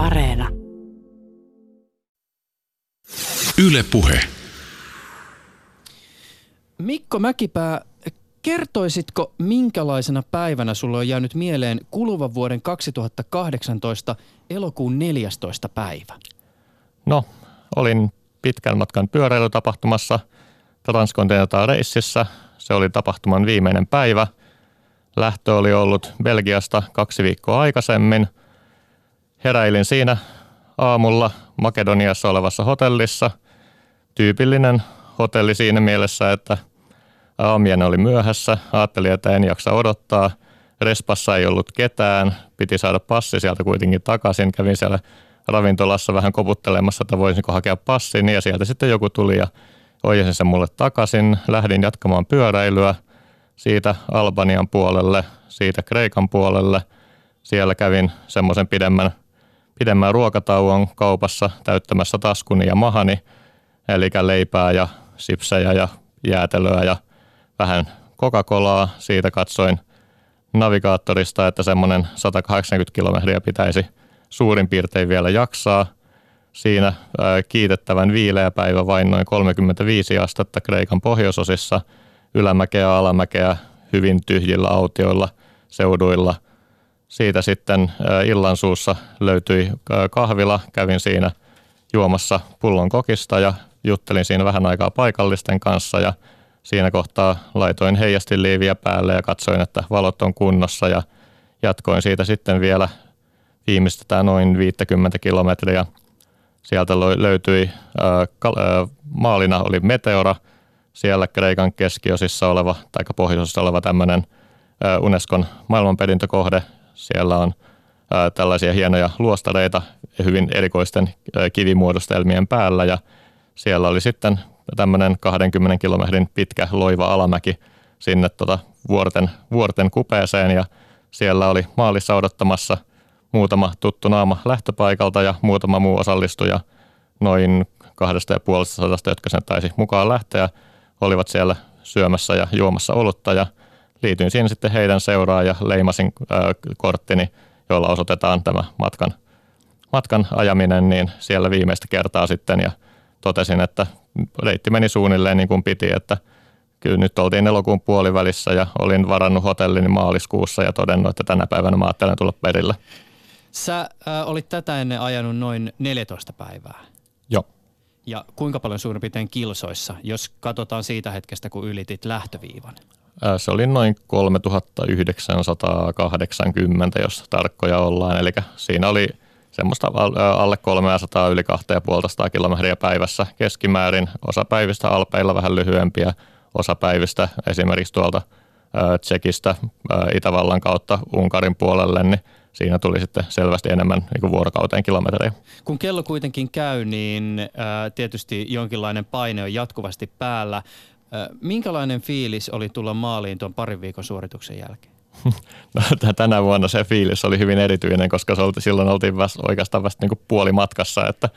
Areena. Yle Puhe. Mikko Mäkipää, kertoisitko minkälaisena päivänä sulle on jäänyt mieleen kuluvan vuoden 2018 elokuun 14. päivä? No, olin pitkän matkan pyöräilytapahtumassa Transcontinental Raceissa. Se oli tapahtuman viimeinen päivä. Lähtö oli ollut Belgiasta kaksi viikkoa aikaisemmin. Heräilin siinä aamulla Makedoniassa olevassa hotellissa. Tyypillinen hotelli siinä mielessä, että aamiainen oli myöhässä. Ajattelin, että en jaksa odottaa. Respassa ei ollut ketään. Piti saada passi sieltä kuitenkin takaisin. Kävin siellä ravintolassa vähän koputtelemassa, että voisinko hakea passin. Ja sieltä sitten joku tuli ja ojensin sen mulle takaisin. Lähdin jatkamaan pyöräilyä siitä Albanian puolelle, siitä Kreikan puolelle. Siellä kävin semmoisen pidemmän, pidemmän ruokatauon kaupassa täyttämässä taskuni ja mahani, eli leipää ja sipsejä ja jäätelöä ja vähän Coca-Colaa. Siitä katsoin navigaattorista, että semmoinen 180 kilometriä pitäisi suurin piirtein vielä jaksaa. Siinä kiitettävän viileä päivä vain noin 35 astetta Kreikan pohjoisosissa, ylämäkeä alamäkeä hyvin tyhjillä autioilla seuduilla. Siitä sitten illan suussa löytyi kahvila, kävin siinä juomassa pullon kokista ja juttelin siinä vähän aikaa paikallisten kanssa ja siinä kohtaa laitoin heijastiliiviä päälle ja katsoin, että valot on kunnossa ja jatkoin siitä sitten vielä viimeistetään noin 50 kilometriä. Sieltä löytyi maalina oli Meteora, siellä Kreikan keskiosissa oleva tai pohjoisessa oleva tämmöinen Unescon maailmanperintökohde. Siellä on tällaisia hienoja luostareita hyvin erikoisten kivimuodostelmien päällä ja siellä oli sitten tämmöinen 20 kilometrin pitkä loiva alamäki sinne tota vuorten, vuorten kupeeseen ja siellä oli maalissa odottamassa – muutama tuttu naama lähtöpaikalta ja muutama muu osallistuja. Noin kahdesta ja puolesta sadasta, jotka sen taisi mukaan lähteä, olivat siellä syömässä ja juomassa olutta ja liityin siinä sitten heidän seuraan ja leimasin äh, korttini, jolla osoitetaan tämä matkan, matkan ajaminen, niin siellä viimeistä kertaa sitten ja totesin, että reitti meni suunnilleen niin kuin piti, että kyllä nyt oltiin elokuun puolivälissä ja olin varannut hotellini maaliskuussa ja todennut, että tänä päivänä mä ajattelen tulla perille. Sä äh, olit tätä ennen ajanut noin 14 päivää. Joo. Ja kuinka paljon suurin piirtein kilsoissa, jos katsotaan siitä hetkestä, kun ylitit lähtöviivan? Äh, se oli noin 3980, jos tarkkoja ollaan. Eli siinä oli semmoista äh, alle 300 yli 250 kilometriä päivässä keskimäärin. Osa päivistä alpeilla vähän lyhyempiä, osa päivistä esimerkiksi tuolta äh, Tsekistä Itävallan kautta Unkarin puolelle, niin siinä tuli sitten selvästi enemmän niin kuin vuorokauteen kilometrejä. Kun kello kuitenkin käy, niin tietysti jonkinlainen paine on jatkuvasti päällä. Minkälainen fiilis oli tulla maaliin tuon parin viikon suorituksen jälkeen? No, tänä vuonna se fiilis oli hyvin erityinen, koska se oli, silloin oltiin vasta, oikeastaan vasta niin puoli matkassa, että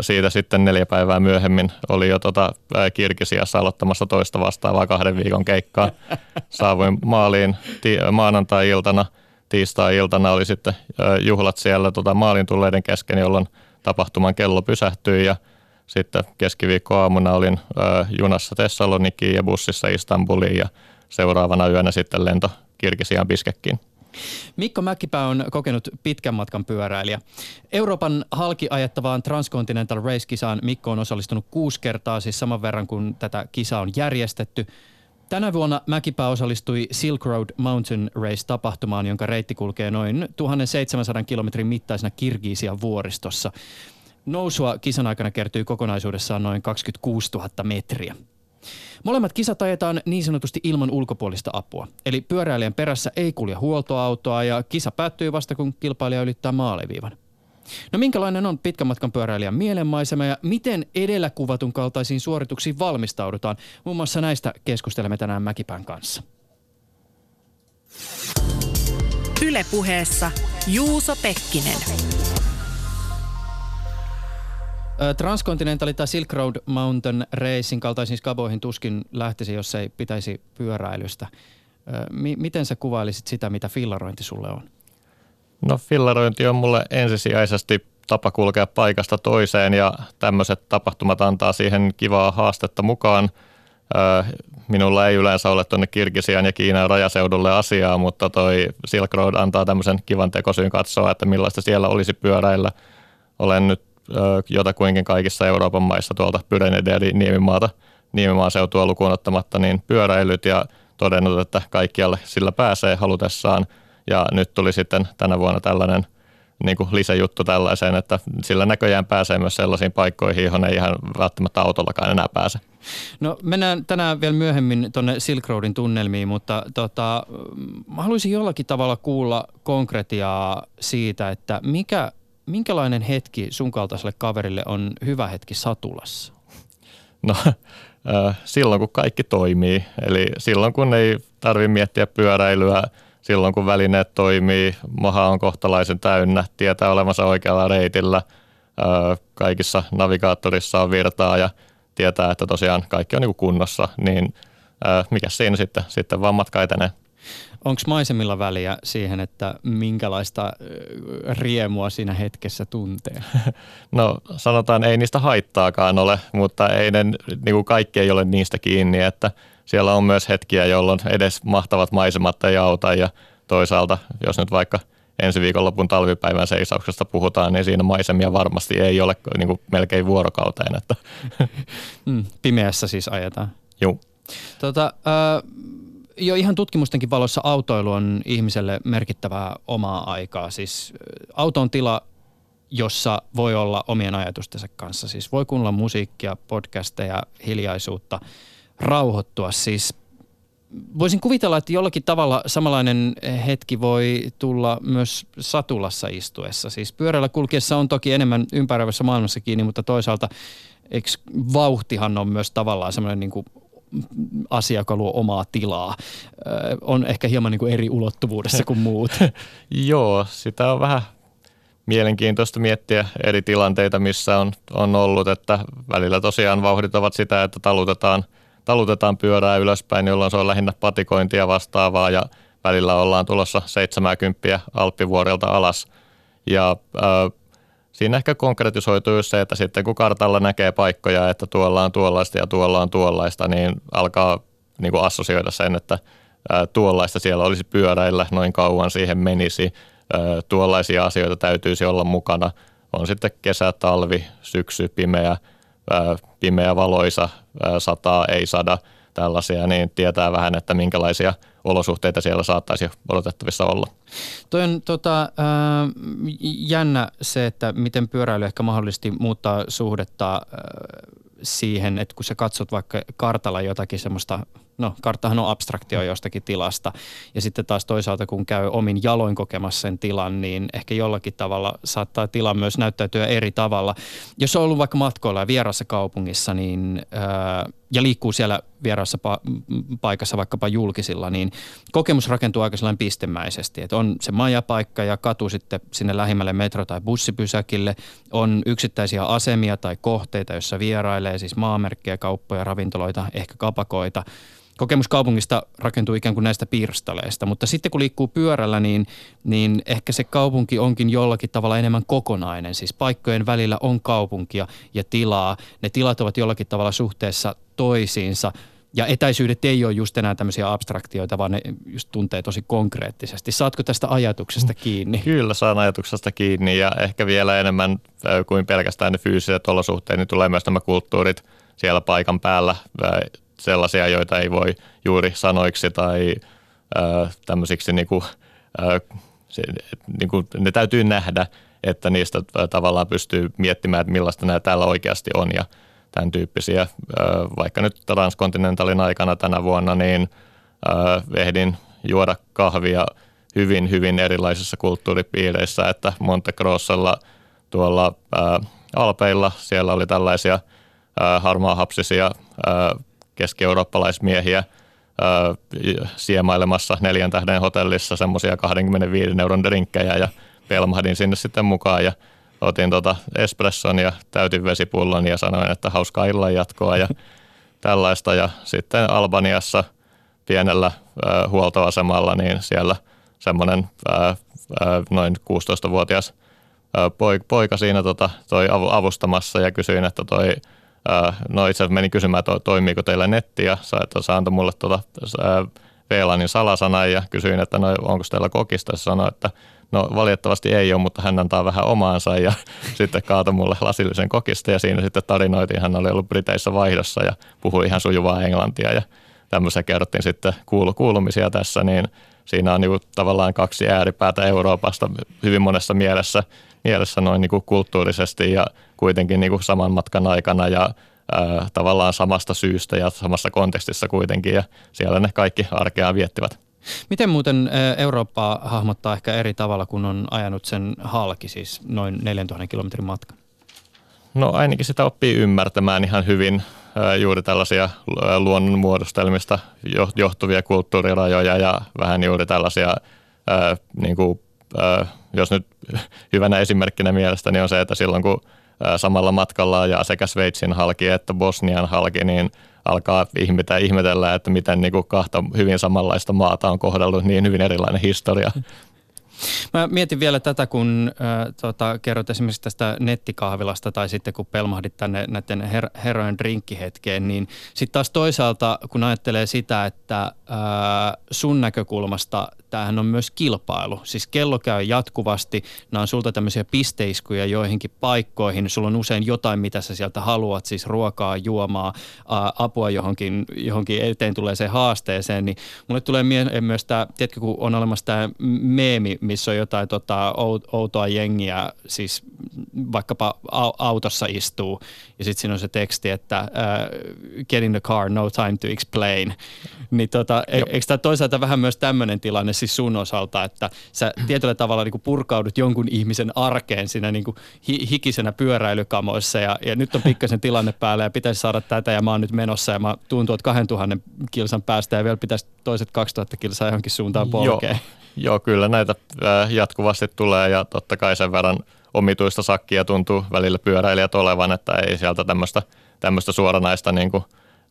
siitä sitten neljä päivää myöhemmin oli jo tota Kirkisiassa aloittamassa toista vastaavaa kahden viikon keikkaa. Saavuin maaliin maanantai-iltana – tiistai-iltana oli sitten juhlat siellä tota maalin tulleiden kesken, jolloin tapahtuman kello pysähtyi ja sitten keskiviikkoaamuna olin junassa Thessalonikiin ja bussissa Istanbuliin ja seuraavana yönä sitten lento Kirkisiaan Biskekkiin. Mikko Mäkipää on kokenut pitkän matkan pyöräilijä. Euroopan halki ajettavaan Transcontinental Race-kisaan Mikko on osallistunut kuusi kertaa, siis saman verran kuin tätä kisaa on järjestetty. Tänä vuonna Mäkipää osallistui Silk Road Mountain Race-tapahtumaan, jonka reitti kulkee noin 1700 kilometrin mittaisena Kirgiisian vuoristossa. Nousua kisan aikana kertyy kokonaisuudessaan noin 26 000 metriä. Molemmat kisat ajetaan niin sanotusti ilman ulkopuolista apua. Eli pyöräilijän perässä ei kulje huoltoautoa ja kisa päättyy vasta kun kilpailija ylittää maaleviivan. No minkälainen on pitkän matkan pyöräilijän mielenmaisema ja miten edellä kuvatun kaltaisiin suorituksiin valmistaudutaan? Muun muassa näistä keskustelemme tänään Mäkipään kanssa. Ylepuheessa Juuso Pekkinen. Transcontinental tai Silk Road Mountain Racing kaltaisiin skaboihin tuskin lähtisi, jos ei pitäisi pyöräilystä. miten sä kuvailisit sitä, mitä fillarointi sulle on? No fillerointi on mulle ensisijaisesti tapa kulkea paikasta toiseen ja tämmöiset tapahtumat antaa siihen kivaa haastetta mukaan. Minulla ei yleensä ole tuonne Kirgisian ja Kiinan rajaseudulle asiaa, mutta toi Silk Road antaa tämmöisen kivan tekosyyn katsoa, että millaista siellä olisi pyöräillä. Olen nyt jotakuinkin kaikissa Euroopan maissa tuolta Pyreneiden ja Niemimaata, Niemimaan seutua lukuun ottamatta, niin pyöräilyt ja todennut, että kaikkialle sillä pääsee halutessaan. Ja nyt tuli sitten tänä vuonna tällainen niin kuin lisäjuttu tällaiseen, että sillä näköjään pääsee myös sellaisiin paikkoihin, johon ei ihan välttämättä autollakaan enää pääse. No mennään tänään vielä myöhemmin tuonne Silk Roadin tunnelmiin, mutta tota, mä haluaisin jollakin tavalla kuulla konkretiaa siitä, että mikä, minkälainen hetki sun kaltaiselle kaverille on hyvä hetki satulassa? No silloin kun kaikki toimii, eli silloin kun ei tarvitse miettiä pyöräilyä, silloin kun välineet toimii, maha on kohtalaisen täynnä, tietää olevansa oikealla reitillä, kaikissa navigaattorissa on virtaa ja tietää, että tosiaan kaikki on niin kunnossa, niin mikä siinä sitten, sitten vaan matka etenee. Onko maisemilla väliä siihen, että minkälaista riemua siinä hetkessä tuntee? No sanotaan, ei niistä haittaakaan ole, mutta ei ne, niin kuin kaikki ei ole niistä kiinni, että siellä on myös hetkiä, jolloin edes mahtavat maisemat ei auta ja toisaalta, jos nyt vaikka ensi viikonlopun talvipäivän seisauksesta puhutaan, niin siinä maisemia varmasti ei ole niin kuin melkein vuorokauteen. Että. Mm, pimeässä siis ajetaan. Joo. Tota, äh, jo ihan tutkimustenkin valossa autoilu on ihmiselle merkittävää omaa aikaa. Siis auto on tila, jossa voi olla omien ajatustensa kanssa. Siis voi kuunnella musiikkia, podcasteja, hiljaisuutta, rauhoittua. Siis voisin kuvitella, että jollakin tavalla samanlainen hetki voi tulla myös satulassa istuessa. Siis pyörällä kulkiessa on toki enemmän ympäröivässä maailmassa kiinni, mutta toisaalta eikö vauhtihan on myös tavallaan semmoinen niin kuin asia, joka luo omaa tilaa. on ehkä hieman niin kuin eri ulottuvuudessa kuin muut. Joo, sitä on vähän mielenkiintoista miettiä eri tilanteita, missä on, on ollut, että välillä tosiaan vauhdit ovat sitä, että talutetaan, talutetaan pyörää ylöspäin, jolloin se on lähinnä patikointia vastaavaa ja välillä ollaan tulossa 70 Alppivuorilta alas. Ja äh, siinä ehkä konkretisoituu se, että sitten kun kartalla näkee paikkoja, että tuolla on tuollaista ja tuolla on tuollaista, niin alkaa niin kuin assosioida sen, että tuollaista siellä olisi pyöräillä, noin kauan siihen menisi, tuollaisia asioita täytyisi olla mukana. On sitten kesä, talvi, syksy, pimeä, pimeä valoisa, sataa, ei sada, tällaisia, niin tietää vähän, että minkälaisia olosuhteita siellä saattaisi odotettavissa olla. Toi on tota, äh, jännä se, että miten pyöräily ehkä mahdollisesti muuttaa suhdetta äh, siihen, että kun sä katsot vaikka kartalla jotakin semmoista no karttahan on abstraktio jostakin tilasta. Ja sitten taas toisaalta, kun käy omin jaloin kokemassa sen tilan, niin ehkä jollakin tavalla saattaa tila myös näyttäytyä eri tavalla. Jos on ollut vaikka matkoilla ja vierassa kaupungissa, niin ää, ja liikkuu siellä vieraassa pa- paikassa vaikkapa julkisilla, niin kokemus rakentuu aika sellainen pistemäisesti. Että on se majapaikka ja katu sitten sinne lähimmälle metro- tai bussipysäkille. On yksittäisiä asemia tai kohteita, joissa vierailee, siis maamerkkejä, kauppoja, ravintoloita, ehkä kapakoita – kokemus kaupungista rakentuu ikään kuin näistä pirstaleista, mutta sitten kun liikkuu pyörällä, niin, niin ehkä se kaupunki onkin jollakin tavalla enemmän kokonainen. Siis paikkojen välillä on kaupunkia ja tilaa. Ne tilat ovat jollakin tavalla suhteessa toisiinsa. Ja etäisyydet ei ole just enää tämmöisiä abstraktioita, vaan ne just tuntee tosi konkreettisesti. Saatko tästä ajatuksesta kiinni? Kyllä saan ajatuksesta kiinni ja ehkä vielä enemmän kuin pelkästään ne fyysiset olosuhteet, niin tulee myös nämä kulttuurit siellä paikan päällä sellaisia, joita ei voi juuri sanoiksi tai äh, tämmöisiksi niin kuin, äh, se, niin kuin, ne täytyy nähdä, että niistä tavallaan pystyy miettimään, että millaista nämä täällä oikeasti on ja tämän tyyppisiä. Äh, vaikka nyt Transkontinentalin aikana tänä vuonna, niin äh, ehdin juoda kahvia hyvin, hyvin erilaisissa kulttuuripiireissä, että Monte Grossella tuolla äh, Alpeilla siellä oli tällaisia äh, harmaahapsisia äh, keski-eurooppalaismiehiä siemailemassa neljän tähden hotellissa semmoisia 25 euron drinkkejä ja pelmahdin sinne sitten mukaan ja otin tota espresson ja täytin vesipullon ja sanoin, että hauskaa illan jatkoa ja tällaista. Ja sitten Albaniassa pienellä huoltoasemalla, niin siellä semmoinen noin 16-vuotias poika siinä tota, toi avustamassa ja kysyin, että toi, no itse asiassa menin kysymään, että toimiiko teillä netti ja se antoi mulle tota, VLANin salasanan ja kysyin, että no, onko teillä kokista. Se sanoi, että no valitettavasti ei ole, mutta hän antaa vähän omaansa ja sitten kaatoi mulle lasillisen kokista ja siinä sitten tarinoitiin, hän oli ollut Briteissä vaihdossa ja puhui ihan sujuvaa englantia ja tämmöisiä kerrottiin sitten kuulu, kuulumisia tässä, niin siinä on niin tavallaan kaksi ääripäätä Euroopasta hyvin monessa mielessä, mielessä noin niin kuin kulttuurisesti ja kuitenkin niin kuin saman matkan aikana ja ää, tavallaan samasta syystä ja samassa kontekstissa kuitenkin ja siellä ne kaikki arkea viettivät. Miten muuten Eurooppaa hahmottaa ehkä eri tavalla, kun on ajanut sen halki, siis noin 4000 kilometrin matkan? No ainakin sitä oppii ymmärtämään ihan hyvin juuri tällaisia luonnon muodostelmista johtuvia kulttuurirajoja ja vähän juuri tällaisia, niin kuin, jos nyt hyvänä esimerkkinä mielestäni on se, että silloin kun samalla matkalla ja sekä Sveitsin halki että Bosnian halki, niin alkaa ihmetä, ihmetellä, että miten niin kuin kahta hyvin samanlaista maata on kohdellut niin hyvin erilainen historia. Mä mietin vielä tätä, kun äh, tota, kerrot esimerkiksi tästä nettikahvilasta tai sitten kun pelmahdit tänne näiden her- herrojen drinkkihetkeen, niin sitten taas toisaalta, kun ajattelee sitä, että äh, sun näkökulmasta tämähän on myös kilpailu. Siis kello käy jatkuvasti, nämä on sulta tämmöisiä pisteiskuja joihinkin paikkoihin, sulla on usein jotain, mitä sä sieltä haluat, siis ruokaa, juomaa, ää, apua johonkin, johonkin eteen tulee se haasteeseen, niin mulle tulee mieleen myös tämä, tiedätkö, kun on olemassa tämä meemi, missä on jotain tota, outoa jengiä, siis vaikkapa autossa istuu, ja sitten siinä on se teksti, että uh, get in the car, no time to explain. Niin tota, e- eikö tämä toisaalta vähän myös tämmöinen tilanne siis sun osalta, että sä tietyllä tavalla niin kuin purkaudut jonkun ihmisen arkeen siinä niin kuin hi- hikisenä pyöräilykamoissa ja, ja nyt on pikkasen tilanne päällä ja pitäisi saada tätä ja mä oon nyt menossa ja mä tuun tuot 2000 kilsan päästä ja vielä pitäisi toiset 2000 kilsaa johonkin suuntaan polkea. Joo, joo kyllä näitä äh, jatkuvasti tulee ja totta kai sen verran omituista sakkia tuntuu välillä pyöräilijät olevan, että ei sieltä tämmöistä, tämmöistä suoranaista niin kuin,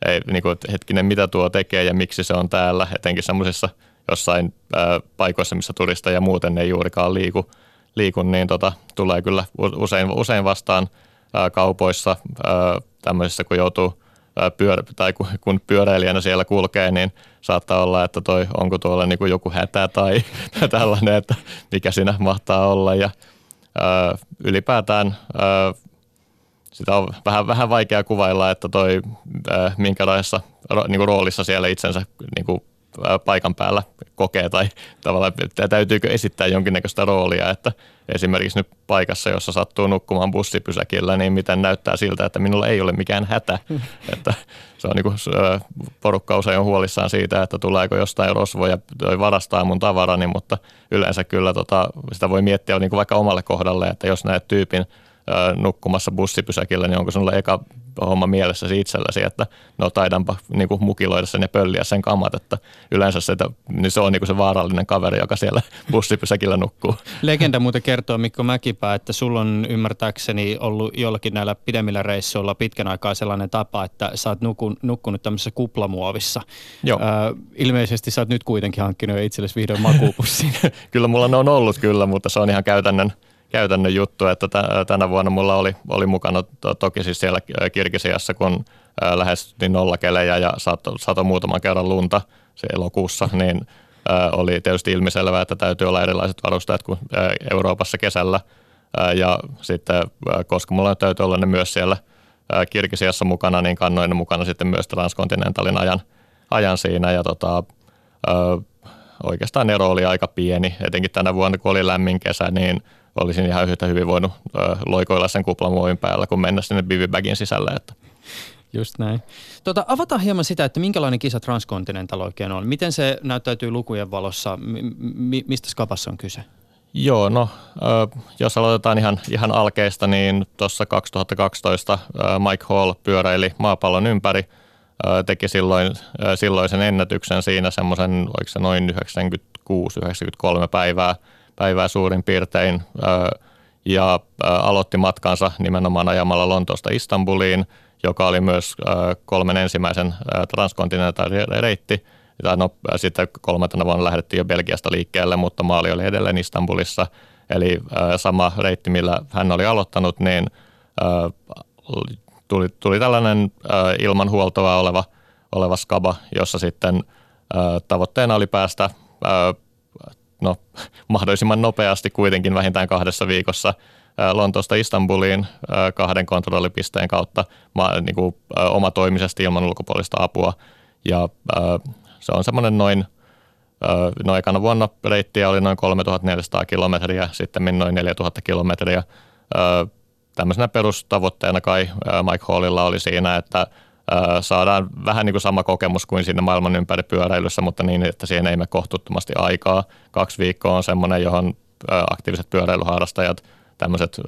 ei, niin kuin, hetkinen, mitä tuo tekee ja miksi se on täällä, etenkin semmoisissa – jossain ää, paikoissa, missä turista ja muuten ei juurikaan liiku, liiku niin tota, tulee kyllä usein, usein vastaan ää, kaupoissa ää, tämmöisissä, kun joutuu ää, pyörä, tai kun, kun pyöräilijänä siellä kulkee, niin saattaa olla, että toi, onko tuolla niin kuin joku hätä tai, tällainen, että mikä siinä mahtaa olla. Ja ää, ylipäätään ää, sitä on vähän, vähän vaikea kuvailla, että toi minkälaisessa niin roolissa siellä itsensä niin kuin paikan päällä kokee tai tavallaan täytyykö esittää jonkinnäköistä roolia, että esimerkiksi nyt paikassa, jossa sattuu nukkumaan bussipysäkillä, niin miten näyttää siltä, että minulla ei ole mikään hätä. että se on niin kuin, porukka usein on huolissaan siitä, että tuleeko jostain rosvoja varastaa mun tavarani, mutta yleensä kyllä tota, sitä voi miettiä niin kuin vaikka omalle kohdalle, että jos näet tyypin nukkumassa bussipysäkillä, niin onko sinulla eka homma mielessäsi itselläsi, että no taidanpa niin kuin mukiloida sen ja pölliä sen kamat, että yleensä se, että, niin se on niin kuin se vaarallinen kaveri, joka siellä bussipysäkillä nukkuu. Legenda muuten kertoo Mikko Mäkipää, että sulla on ymmärtääkseni ollut jollakin näillä pidemmillä reissuilla pitkän aikaa sellainen tapa, että sä oot nukun, nukkunut tämmöisessä kuplamuovissa. Joo. Ö, ilmeisesti sä oot nyt kuitenkin hankkinut itsellesi vihdoin makuupussin. kyllä mulla ne on ollut kyllä, mutta se on ihan käytännön käytännön juttu, että tänä vuonna mulla oli, oli mukana to, toki siis siellä Kirkisiassa, kun lähestyttiin nollakelejä ja sato, sato muutaman kerran lunta se elokuussa, niin oli tietysti ilmiselvää, että täytyy olla erilaiset varusteet kuin Euroopassa kesällä. Ja sitten, koska mulla täytyy olla ne myös siellä Kirkisiassa mukana, niin kannoin ne mukana sitten myös transkontinentalin ajan, ajan siinä. Ja tota, oikeastaan ero oli aika pieni, etenkin tänä vuonna, kun oli lämmin kesä, niin – olisin ihan yhtä hyvin voinut loikoilla sen kuplamuovin päällä, kun mennä sinne bivibagin sisälle. Että. Just näin. Tota, avataan hieman sitä, että minkälainen kisa Transcontinental oikein on. Miten se näyttäytyy lukujen valossa? M- mistä skapassa on kyse? Joo, no jos aloitetaan ihan, ihan alkeista, niin tuossa 2012 Mike Hall pyöräili maapallon ympäri, teki silloin, silloisen ennätyksen siinä semmoisen, oliko se noin 96-93 päivää – päivää suurin piirtein ja aloitti matkansa nimenomaan ajamalla Lontoosta Istanbuliin, joka oli myös kolmen ensimmäisen transkontinentaalin reitti no, sitten kolmantena vuonna lähdettiin jo Belgiasta liikkeelle, mutta maali oli edelleen Istanbulissa. Eli sama reitti, millä hän oli aloittanut, niin tuli, tuli tällainen ilman huoltoa oleva, oleva skaba, jossa sitten tavoitteena oli päästä no, mahdollisimman nopeasti kuitenkin vähintään kahdessa viikossa Lontoosta Istanbuliin kahden kontrollipisteen kautta niin kuin, omatoimisesti ilman ulkopuolista apua. Ja se on semmoinen noin, no ekana vuonna reittiä oli noin 3400 kilometriä, sitten noin 4000 kilometriä. Tämmöisenä perustavoitteena kai Mike Hallilla oli siinä, että saadaan vähän niin kuin sama kokemus kuin siinä maailman ympäri pyöräilyssä, mutta niin, että siihen ei mene kohtuuttomasti aikaa. Kaksi viikkoa on semmoinen, johon aktiiviset pyöräilyharrastajat, tämmöiset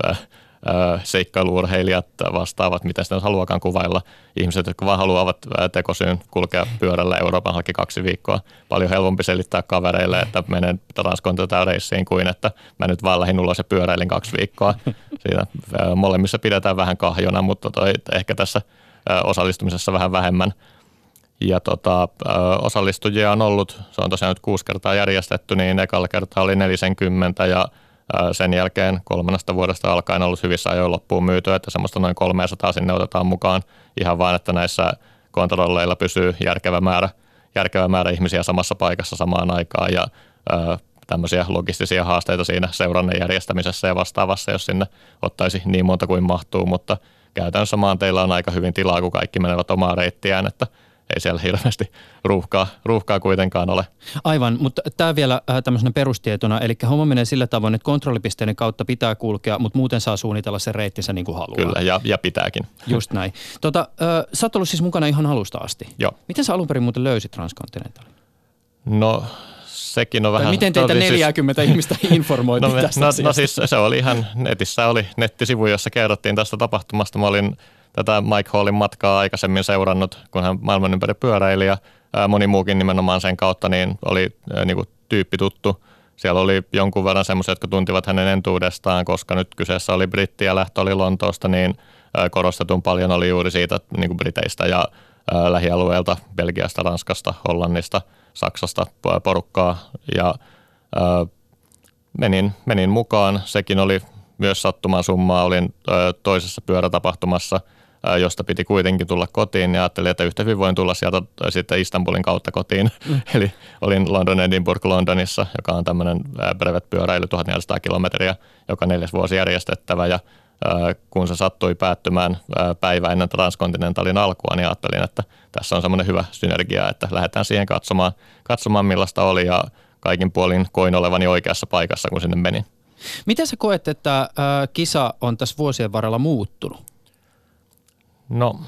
seikkailuurheilijat vastaavat, mitä sitä haluakaan kuvailla. Ihmiset, jotka vaan haluavat tekosyyn kulkea pyörällä Euroopan halki kaksi viikkoa. Paljon helpompi selittää kavereille, että menen transkontinentaaleissiin kuin että mä nyt vaan lähdin ulos ja pyöräilin kaksi viikkoa. Siinä molemmissa pidetään vähän kahjona, mutta toi, ehkä tässä osallistumisessa vähän vähemmän. Ja tota, osallistujia on ollut, se on tosiaan nyt kuusi kertaa järjestetty, niin ekalla kertaa oli 40 ja sen jälkeen kolmannesta vuodesta alkaen ollut hyvissä ajoin loppuun myyty, että semmoista noin 300 sinne otetaan mukaan ihan vain, että näissä kontrolleilla pysyy järkevä määrä, järkevä määrä ihmisiä samassa paikassa samaan aikaan ja tämmöisiä logistisia haasteita siinä seurannan järjestämisessä ja vastaavassa, jos sinne ottaisi niin monta kuin mahtuu, mutta käytännössä maanteilla on aika hyvin tilaa, kun kaikki menevät omaa reittiään, että – ei siellä hirveästi ruuhkaa, ruuhkaa kuitenkaan ole. Aivan, mutta tämä vielä äh, tämmöisenä perustietona, eli homma menee sillä tavoin, että kontrollipisteiden kautta pitää kulkea, mutta muuten saa suunnitella se reittinsä niin kuin haluaa. Kyllä, ja, ja pitääkin. Just näin. Tota, äh, sä oot ollut siis mukana ihan alusta asti. Joo. Miten sä alun perin muuten löysit Transcontinentalin? No sekin on vähän... Tai miten teitä 40 siis, ihmistä informoitiin no, tästä no, asiasta? no siis se oli ihan, netissä oli nettisivu, jossa kerrottiin tästä tapahtumasta. Mä olin tätä Mike Hallin matkaa aikaisemmin seurannut, kun hän maailman ympäri pyöräili ja moni muukin nimenomaan sen kautta niin oli niin kuin tyyppi tuttu. Siellä oli jonkun verran semmoisia, jotka tuntivat hänen entuudestaan, koska nyt kyseessä oli britti ja lähtö oli Lontoosta, niin korostetun paljon oli juuri siitä niin kuin Briteistä ja lähialueelta, Belgiasta, Ranskasta, Hollannista, Saksasta porukkaa ja menin, menin mukaan. Sekin oli myös sattuman summaa. Olin toisessa pyörätapahtumassa – josta piti kuitenkin tulla kotiin ja ajattelin, että yhtä hyvin voin tulla sieltä sitten Istanbulin kautta kotiin. Mm. Eli olin London Edinburgh Londonissa, joka on tämmöinen brevet-pyöräily 1400 kilometriä, joka neljäs vuosi järjestettävä ja kun se sattui päättymään päivä ennen transkontinentalin alkua, niin ajattelin, että tässä on semmoinen hyvä synergia, että lähdetään siihen katsomaan, katsomaan millaista oli ja kaikin puolin koin olevani oikeassa paikassa, kun sinne menin. Miten sä koet, että kisa on tässä vuosien varrella muuttunut? No,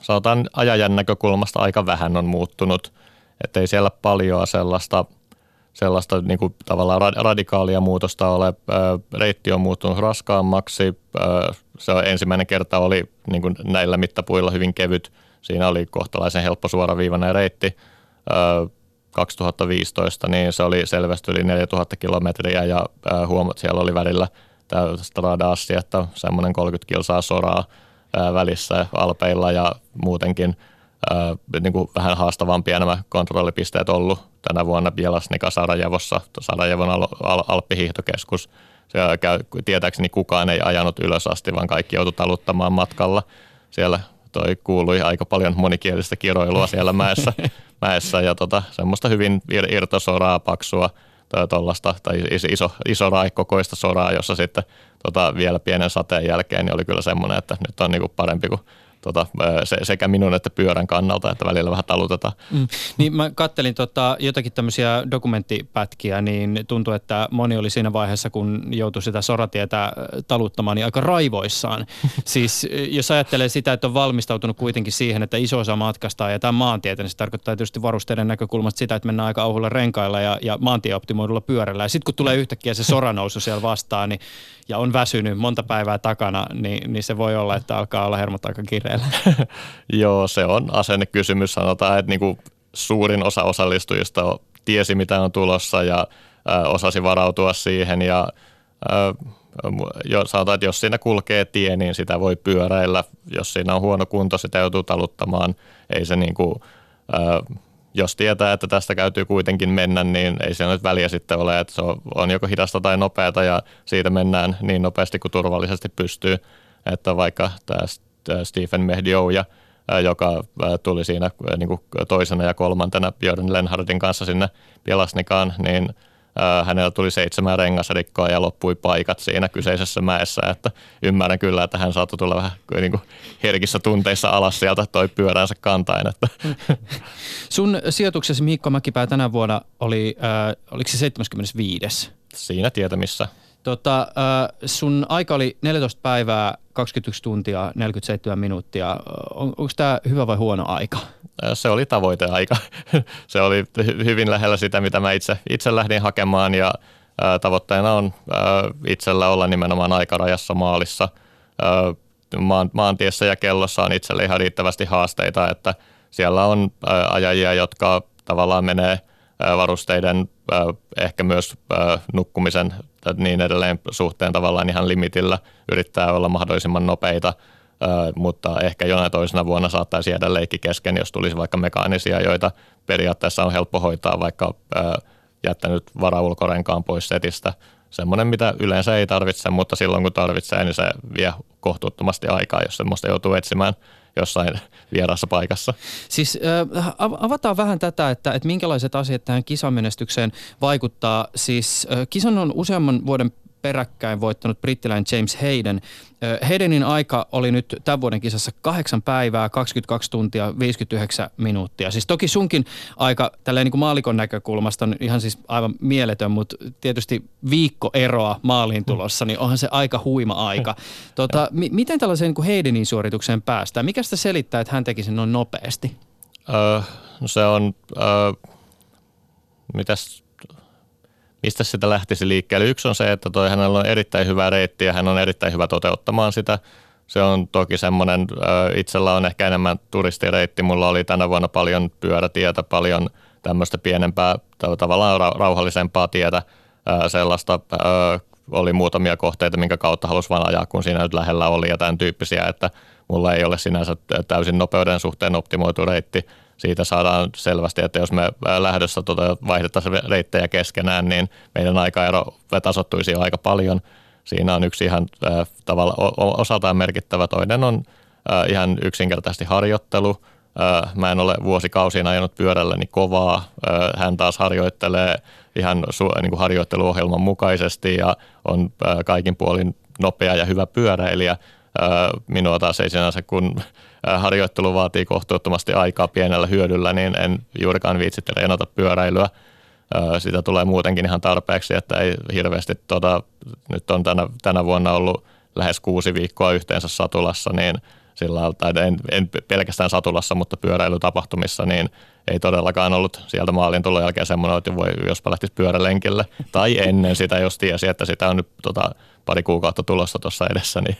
sanotaan ajajan näkökulmasta aika vähän on muuttunut, että ei siellä paljon sellaista, sellaista niin kuin tavallaan radikaalia muutosta ole. Reitti on muuttunut raskaammaksi. Se ensimmäinen kerta oli niin kuin näillä mittapuilla hyvin kevyt. Siinä oli kohtalaisen helppo suoraviivainen reitti. 2015, niin se oli selvästi yli 4000 kilometriä ja huomat siellä oli välillä tästä radassi, että semmoinen 30 kilsaa soraa – välissä Alpeilla ja muutenkin niin kuin vähän haastavampia nämä kontrollipisteet ollut tänä vuonna Bielasnika Sarajevossa, Sarajevon al- al- alppihiihtokeskus. Se käy, tietääkseni kukaan ei ajanut ylös asti, vaan kaikki joutui taluttamaan matkalla. Siellä toi kuului aika paljon monikielistä kiroilua siellä mäessä, mäessä ja tota, semmoista hyvin irtosoraa, paksua – tuollaista, tai iso, iso raikkokoista soraa, jossa sitten tota, vielä pienen sateen jälkeen niin oli kyllä semmoinen, että nyt on niinku parempi kuin tota, se, sekä minun että pyörän kannalta, että välillä vähän talutetaan. Mm. Niin mä kattelin tota, jotakin tämmöisiä dokumenttipätkiä, niin tuntui, että moni oli siinä vaiheessa, kun joutui sitä soratietä taluttamaan, niin aika raivoissaan. siis jos ajattelee sitä, että on valmistautunut kuitenkin siihen, että iso osa matkasta ja tämä maantietä, niin se tarkoittaa tietysti varusteiden näkökulmasta sitä, että mennään aika auhulla renkailla ja, ja maantieoptimoidulla pyörällä. Ja sitten kun tulee yhtäkkiä se soranousu siellä vastaan, niin, ja on väsynyt monta päivää takana, niin, niin se voi olla, että alkaa olla hermot aika kireä vielä? Joo, se on asennekysymys. Sanotaan, että niin kuin suurin osa osallistujista tiesi, mitä on tulossa ja osasi varautua siihen ja jo, sanotaan, että jos siinä kulkee tie, niin sitä voi pyöräillä. Jos siinä on huono kunto, sitä joutuu taluttamaan. Ei se niin kuin, jos tietää, että tästä käytyy kuitenkin mennä, niin ei siellä nyt väliä sitten ole, että se on joko hidasta tai nopeata ja siitä mennään niin nopeasti kuin turvallisesti pystyy. Että vaikka tämä Stephen Mehdio, joka tuli siinä niin kuin toisena ja kolmantena Björn Lenhardin kanssa sinne Pielasnikaan, niin – hänellä tuli seitsemän rengasrikkoa ja loppui paikat siinä kyseisessä mäessä, että ymmärrän kyllä, että hän saattoi tulla vähän niin kuin herkissä tunteissa alas sieltä toi pyöränsä kantain. Että. Sun sijoituksesi Miikko Mäkipää tänä vuonna oli, äh, oliko se 75? Siinä tietämissä. Tota, äh, sun aika oli 14 päivää, 21 tuntia, 47 minuuttia. On, onko tämä hyvä vai huono aika? Se oli tavoiteaika. Se oli hyvin lähellä sitä, mitä mä itse, itse lähdin hakemaan ja ää, tavoitteena on ää, itsellä olla nimenomaan aikarajassa maalissa. Ää, maan, maantiessä ja kellossa on itselle ihan riittävästi haasteita, että siellä on ää, ajajia, jotka tavallaan menee ää, varusteiden, ää, ehkä myös ää, nukkumisen niin edelleen suhteen tavallaan ihan limitillä, yrittää olla mahdollisimman nopeita – mutta ehkä jonain toisena vuonna saattaisi jäädä leikki kesken, jos tulisi vaikka mekaanisia, joita periaatteessa on helppo hoitaa, vaikka jättänyt varaulkorenkaan pois setistä. Semmoinen, mitä yleensä ei tarvitse, mutta silloin kun tarvitsee, niin se vie kohtuuttomasti aikaa, jos semmoista joutuu etsimään jossain vieraassa paikassa. Siis äh, avataan vähän tätä, että, että minkälaiset asiat tähän kisamenestykseen vaikuttaa. Siis äh, kisan on useamman vuoden peräkkäin voittanut brittiläinen James Hayden. Haydenin aika oli nyt tämän vuoden kisassa 8 päivää, 22 tuntia, 59 minuuttia. Siis toki sunkin aika tälleen niin kuin maalikon näkökulmasta on ihan siis aivan mieletön, mutta tietysti viikko eroa maaliin tulossa, niin onhan se aika huima aika. Tota, m- miten tällaiseen niin Haydenin suoritukseen päästään? Mikä sitä selittää, että hän teki sen noin nopeasti? Öö, no se on, öö, mitäs mistä sitä lähtisi liikkeelle. Yksi on se, että toi hänellä on erittäin hyvä reitti ja hän on erittäin hyvä toteuttamaan sitä. Se on toki semmoinen, itsellä on ehkä enemmän turistireitti. Mulla oli tänä vuonna paljon pyörätietä, paljon tämmöistä pienempää, tavallaan rauhallisempaa tietä. Sellaista oli muutamia kohteita, minkä kautta halusi vaan ajaa, kun siinä nyt lähellä oli ja tämän tyyppisiä, että mulla ei ole sinänsä täysin nopeuden suhteen optimoitu reitti – siitä saadaan selvästi, että jos me lähdössä tota vaihdettaisiin reittejä keskenään, niin meidän aikaero tasottuisi jo aika paljon. Siinä on yksi ihan äh, tavalla osaltaan merkittävä. Toinen on äh, ihan yksinkertaisesti harjoittelu. Äh, mä en ole vuosikausiin ajanut pyörälläni kovaa. Äh, hän taas harjoittelee ihan su- niin kuin harjoitteluohjelman mukaisesti ja on äh, kaikin puolin nopea ja hyvä pyöräilijä. Minua taas ei sinänsä, kun harjoittelu vaatii kohtuuttomasti aikaa pienellä hyödyllä, niin en juurikaan viitsi treenata pyöräilyä. Sitä tulee muutenkin ihan tarpeeksi, että ei hirveästi, tota, nyt on tänä, tänä vuonna ollut lähes kuusi viikkoa yhteensä satulassa, niin sillä tai en, en pelkästään satulassa, mutta pyöräilytapahtumissa, niin ei todellakaan ollut sieltä maalin tulon jälkeen semmoinen, että voi, jospa lähtisi pyörälenkille. Tai ennen sitä, jos tiesi, että sitä on nyt tota, pari kuukautta tulossa tuossa edessä, niin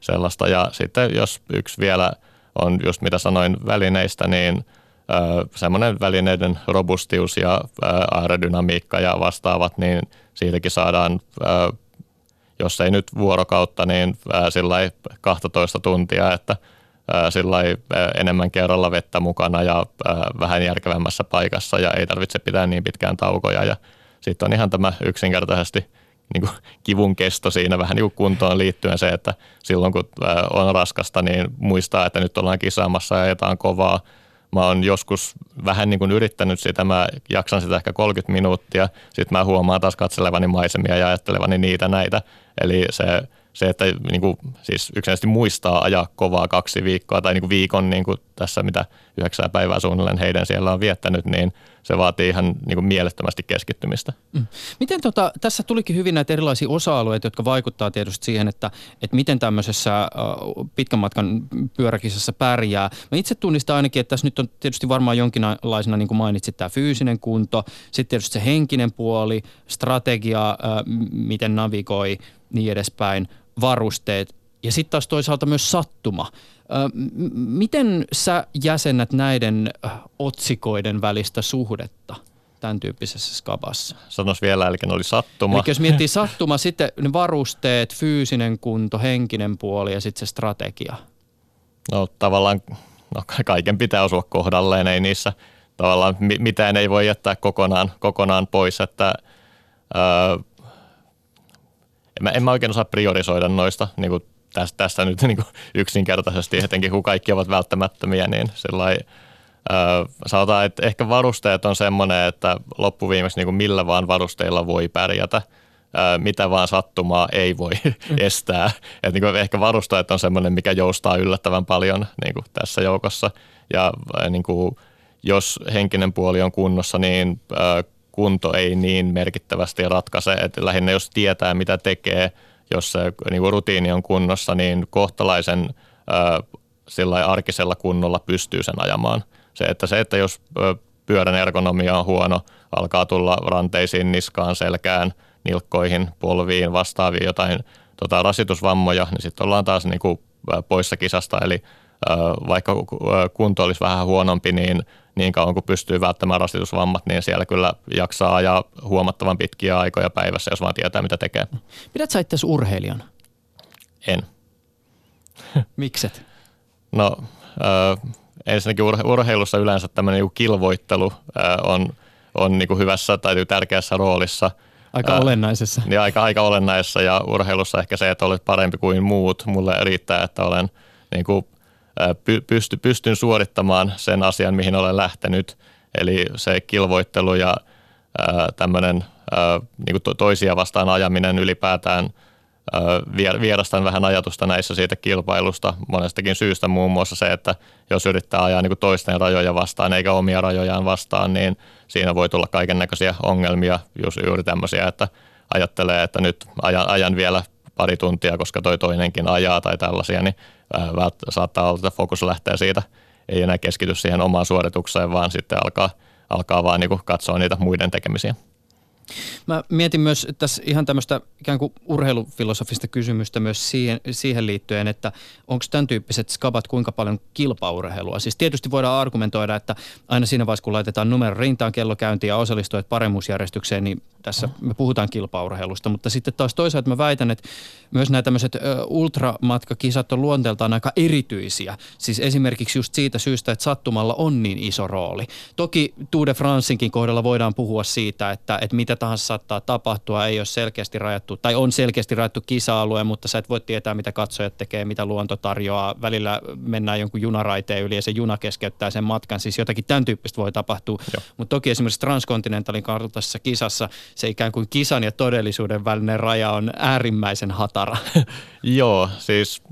sellaista. Ja sitten jos yksi vielä – on just mitä sanoin välineistä, niin semmoinen välineiden robustius ja aerodynamiikka ja vastaavat, niin siitäkin saadaan, jos ei nyt vuorokautta, niin sillä 12 tuntia, että sillä enemmän kerralla vettä mukana ja vähän järkevämmässä paikassa ja ei tarvitse pitää niin pitkään taukoja. Ja sitten on ihan tämä yksinkertaisesti – niin kuin kivun kesto siinä vähän niin kuin kuntoon liittyen se, että silloin kun on raskasta, niin muistaa, että nyt ollaan kisaamassa ja ajetaan kovaa. Mä oon joskus vähän niin kuin yrittänyt sitä, mä jaksan sitä ehkä 30 minuuttia, sitten mä huomaan taas katselevani maisemia ja ajattelevani niitä näitä. Eli se, se että niin kuin, siis yksinkertaisesti muistaa ajaa kovaa kaksi viikkoa tai niin kuin viikon niin kuin tässä, mitä yhdeksää päivää suunnilleen heidän siellä on viettänyt, niin se vaatii ihan niin kuin mielettömästi keskittymistä. Mm. Miten tota, tässä tulikin hyvin näitä erilaisia osa-alueita, jotka vaikuttaa tietysti siihen, että, että miten tämmöisessä pitkän matkan pyöräkisassa pärjää. Mä itse tunnistan ainakin, että tässä nyt on tietysti varmaan jonkinlaisena, niin kuin mainitsit, tämä fyysinen kunto, sitten tietysti se henkinen puoli, strategia, miten navigoi, niin edespäin, varusteet ja sitten taas toisaalta myös sattuma. Miten sä jäsennät näiden otsikoiden välistä suhdetta tämän tyyppisessä skabassa? Sanois vielä, eli oli sattuma. Eli jos miettii sattuma, sitten ne varusteet, fyysinen kunto, henkinen puoli ja sitten se strategia. No tavallaan no, kaiken pitää osua kohdalleen, ei niissä tavallaan mitään ei voi jättää kokonaan, kokonaan pois, että ää, en, mä, en mä oikein osaa priorisoida noista niin kuin tästä, tästä nyt niin yksinkertaisesti, etenkin kun kaikki ovat välttämättömiä, niin sellainen sanotaan, että ehkä varusteet on semmoinen, että loppuviimeksi niin kuin millä vaan varusteilla voi pärjätä. mitä vaan sattumaa ei voi mm. estää. Et niin kuin ehkä varusteet on semmoinen, mikä joustaa yllättävän paljon niin kuin tässä joukossa. Ja niin kuin, jos henkinen puoli on kunnossa, niin kunto ei niin merkittävästi ratkaise. Et lähinnä jos tietää, mitä tekee, jos se niin kuin rutiini on kunnossa, niin kohtalaisen sillä arkisella kunnolla pystyy sen ajamaan – se, että se, että jos pyörän ergonomia on huono, alkaa tulla ranteisiin, niskaan, selkään, nilkkoihin, polviin, vastaaviin jotain tota, rasitusvammoja, niin sitten ollaan taas niin kuin poissa kisasta. Eli vaikka kunto olisi vähän huonompi, niin niin kauan kuin pystyy välttämään rasitusvammat, niin siellä kyllä jaksaa ajaa huomattavan pitkiä aikoja päivässä, jos vaan tietää, mitä tekee. Pidät sä itse urheilijana? En. Mikset? No, äh, ensinnäkin urheilussa yleensä tämmöinen niin kilvoittelu on, on niin kuin hyvässä tai tärkeässä roolissa. Aika ää, olennaisessa. Niin aika, aika olennaisessa ja urheilussa ehkä se, että olet parempi kuin muut. Mulle riittää, että olen niin kuin, pysty, pystyn suorittamaan sen asian, mihin olen lähtenyt. Eli se kilvoittelu ja tämmöinen niin kuin toisia vastaan ajaminen ylipäätään – vierastan vähän ajatusta näissä siitä kilpailusta monestakin syystä, muun muassa se, että jos yrittää ajaa niin kuin toisten rajoja vastaan eikä omia rajojaan vastaan, niin siinä voi tulla kaiken näköisiä ongelmia, just juuri tämmöisiä, että ajattelee, että nyt ajan, ajan vielä pari tuntia, koska toi toinenkin ajaa tai tällaisia, niin saattaa olla, että fokus lähtee siitä, ei enää keskity siihen omaan suoritukseen, vaan sitten alkaa, alkaa vaan niin katsoa niitä muiden tekemisiä. Mä mietin myös tässä ihan tämmöistä ikään kuin urheilufilosofista kysymystä myös siihen, siihen liittyen, että onko tämän tyyppiset skabat kuinka paljon kilpaurheilua. Siis tietysti voidaan argumentoida, että aina siinä vaiheessa kun laitetaan numero rintaan kello käyntiin ja osallistujat paremmuusjärjestykseen, niin tässä me puhutaan kilpaurheilusta. Mutta sitten taas toisaalta mä väitän, että myös nämä tämmöiset ultramatkakisat on luonteeltaan aika erityisiä. Siis esimerkiksi just siitä syystä, että sattumalla on niin iso rooli. Toki Tour de France'inkin kohdalla voidaan puhua siitä, että, että mitä tahansa saattaa tapahtua, ei ole selkeästi rajattu, tai on selkeästi rajattu kisa-alue, mutta sä et voi tietää, mitä katsojat tekee, mitä luonto tarjoaa. Välillä mennään jonkun junaraiteen yli ja se juna keskeyttää sen matkan, siis jotakin tämän tyyppistä voi tapahtua. Mutta toki esimerkiksi Transkontinentalin kartaisessa kisassa se ikään kuin kisan ja todellisuuden välinen raja on äärimmäisen hatara. Joo, siis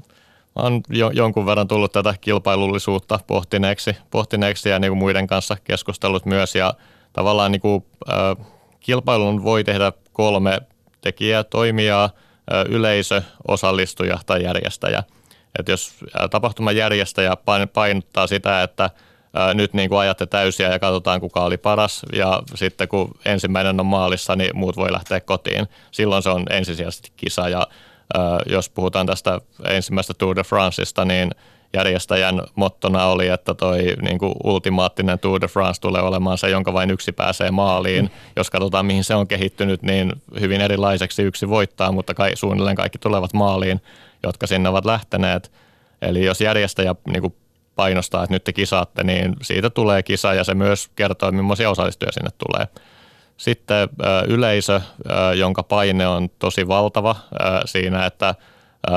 on jo, jonkun verran tullut tätä kilpailullisuutta pohtineeksi, pohtineeksi ja niin kuin muiden kanssa keskustellut myös ja tavallaan niin kuin, äh, kilpailun voi tehdä kolme tekijää, toimijaa, yleisö, osallistuja tai järjestäjä. Et jos tapahtuman järjestäjä painottaa sitä, että nyt niin kuin ajatte täysiä ja katsotaan kuka oli paras ja sitten kun ensimmäinen on maalissa, niin muut voi lähteä kotiin. Silloin se on ensisijaisesti kisa ja jos puhutaan tästä ensimmäisestä Tour de Franceista, niin – järjestäjän mottona oli, että toi niin kuin ultimaattinen Tour de France tulee olemaan se, jonka vain yksi pääsee maaliin. Mm. Jos katsotaan, mihin se on kehittynyt, niin hyvin erilaiseksi yksi voittaa, mutta kai, suunnilleen kaikki tulevat maaliin, jotka sinne ovat lähteneet. Eli jos järjestäjä niin kuin painostaa, että nyt te kisaatte, niin siitä tulee kisa ja se myös kertoo, millaisia osallistujia sinne tulee. Sitten yleisö, jonka paine on tosi valtava siinä, että –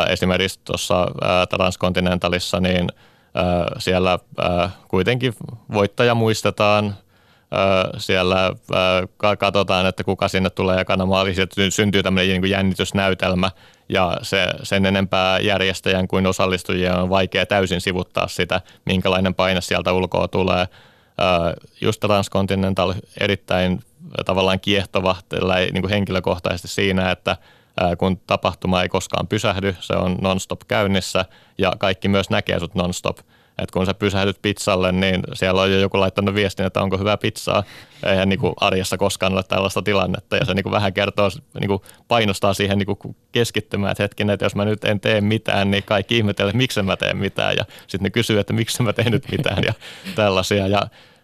Esimerkiksi tuossa Transkontinentalissa, niin siellä kuitenkin voittaja muistetaan, siellä katsotaan, että kuka sinne tulee ja kanamaali, syntyy tämmöinen niin jännitysnäytelmä ja se, sen enempää järjestäjän kuin osallistujien on vaikea täysin sivuttaa sitä, minkälainen paine sieltä ulkoa tulee. Just Transcontinental erittäin tavallaan kiehtova niin kuin henkilökohtaisesti siinä, että – kun tapahtuma ei koskaan pysähdy, se on non-stop käynnissä ja kaikki myös näkee sut non-stop. Et kun sä pysähdyt pizzalle, niin siellä on jo joku laittanut viestin, että onko hyvää pizzaa. Eihän niin kuin arjessa koskaan ole tällaista tilannetta ja se niin kuin vähän kertoo, niin kuin painostaa siihen niin kuin keskittymään, että hetkinen, että jos mä nyt en tee mitään, niin kaikki ihmettelee, että miksi mä teen mitään ja sitten ne kysyy, että miksi mä teen nyt mitään ja tällaisia. Ja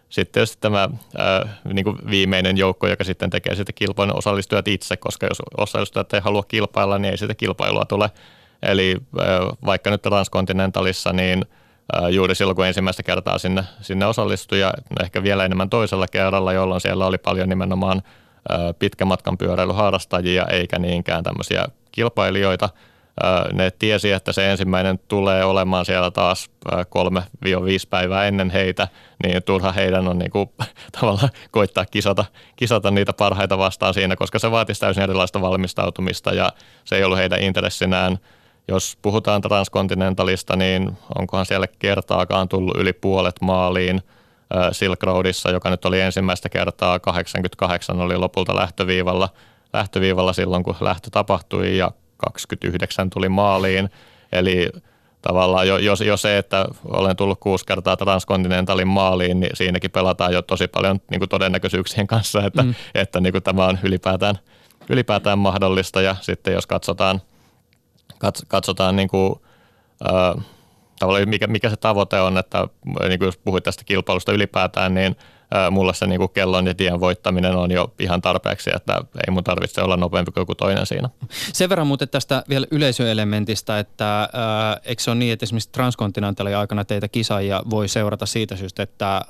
sitten tietysti tämä ää, niin kuin viimeinen joukko, joka sitten tekee sitä kilpailun osallistujat itse, koska jos osallistujat ei halua kilpailla, niin ei sitä kilpailua tule. Eli ää, vaikka nyt Transkontinentalissa, niin juuri silloin, kun ensimmäistä kertaa sinne, sinne osallistui ja ehkä vielä enemmän toisella kerralla, jolloin siellä oli paljon nimenomaan pitkän matkan pyöräilyharrastajia eikä niinkään tämmöisiä kilpailijoita. Ne tiesi, että se ensimmäinen tulee olemaan siellä taas kolme viisi päivää ennen heitä, niin turha heidän on niin kuin, tavallaan koittaa kisata, kisata niitä parhaita vastaan siinä, koska se vaatisi täysin erilaista valmistautumista ja se ei ollut heidän intressinään – jos puhutaan transkontinentalista, niin onkohan siellä kertaakaan tullut yli puolet maaliin Silk Roadissa, joka nyt oli ensimmäistä kertaa, 88 oli lopulta lähtöviivalla, lähtöviivalla silloin, kun lähtö tapahtui ja 29 tuli maaliin. Eli tavallaan jo, jo, jo se, että olen tullut kuusi kertaa transkontinentalin maaliin, niin siinäkin pelataan jo tosi paljon niin kuin todennäköisyyksien kanssa, että, mm. että niin kuin tämä on ylipäätään, ylipäätään mahdollista. Ja sitten jos katsotaan – katsotaan niin kuin, äh, mikä, mikä se tavoite on, että niin kuin jos puhuit tästä kilpailusta ylipäätään, niin – mulla se niin kuin kellon ja tien voittaminen on jo ihan tarpeeksi, että ei mun tarvitse olla nopeampi kuin joku toinen siinä. Sen verran muuten tästä vielä yleisöelementistä, että äh, eikö se ole niin, että esimerkiksi Transcontinentalin aikana teitä kisaajia voi seurata siitä syystä, että äh,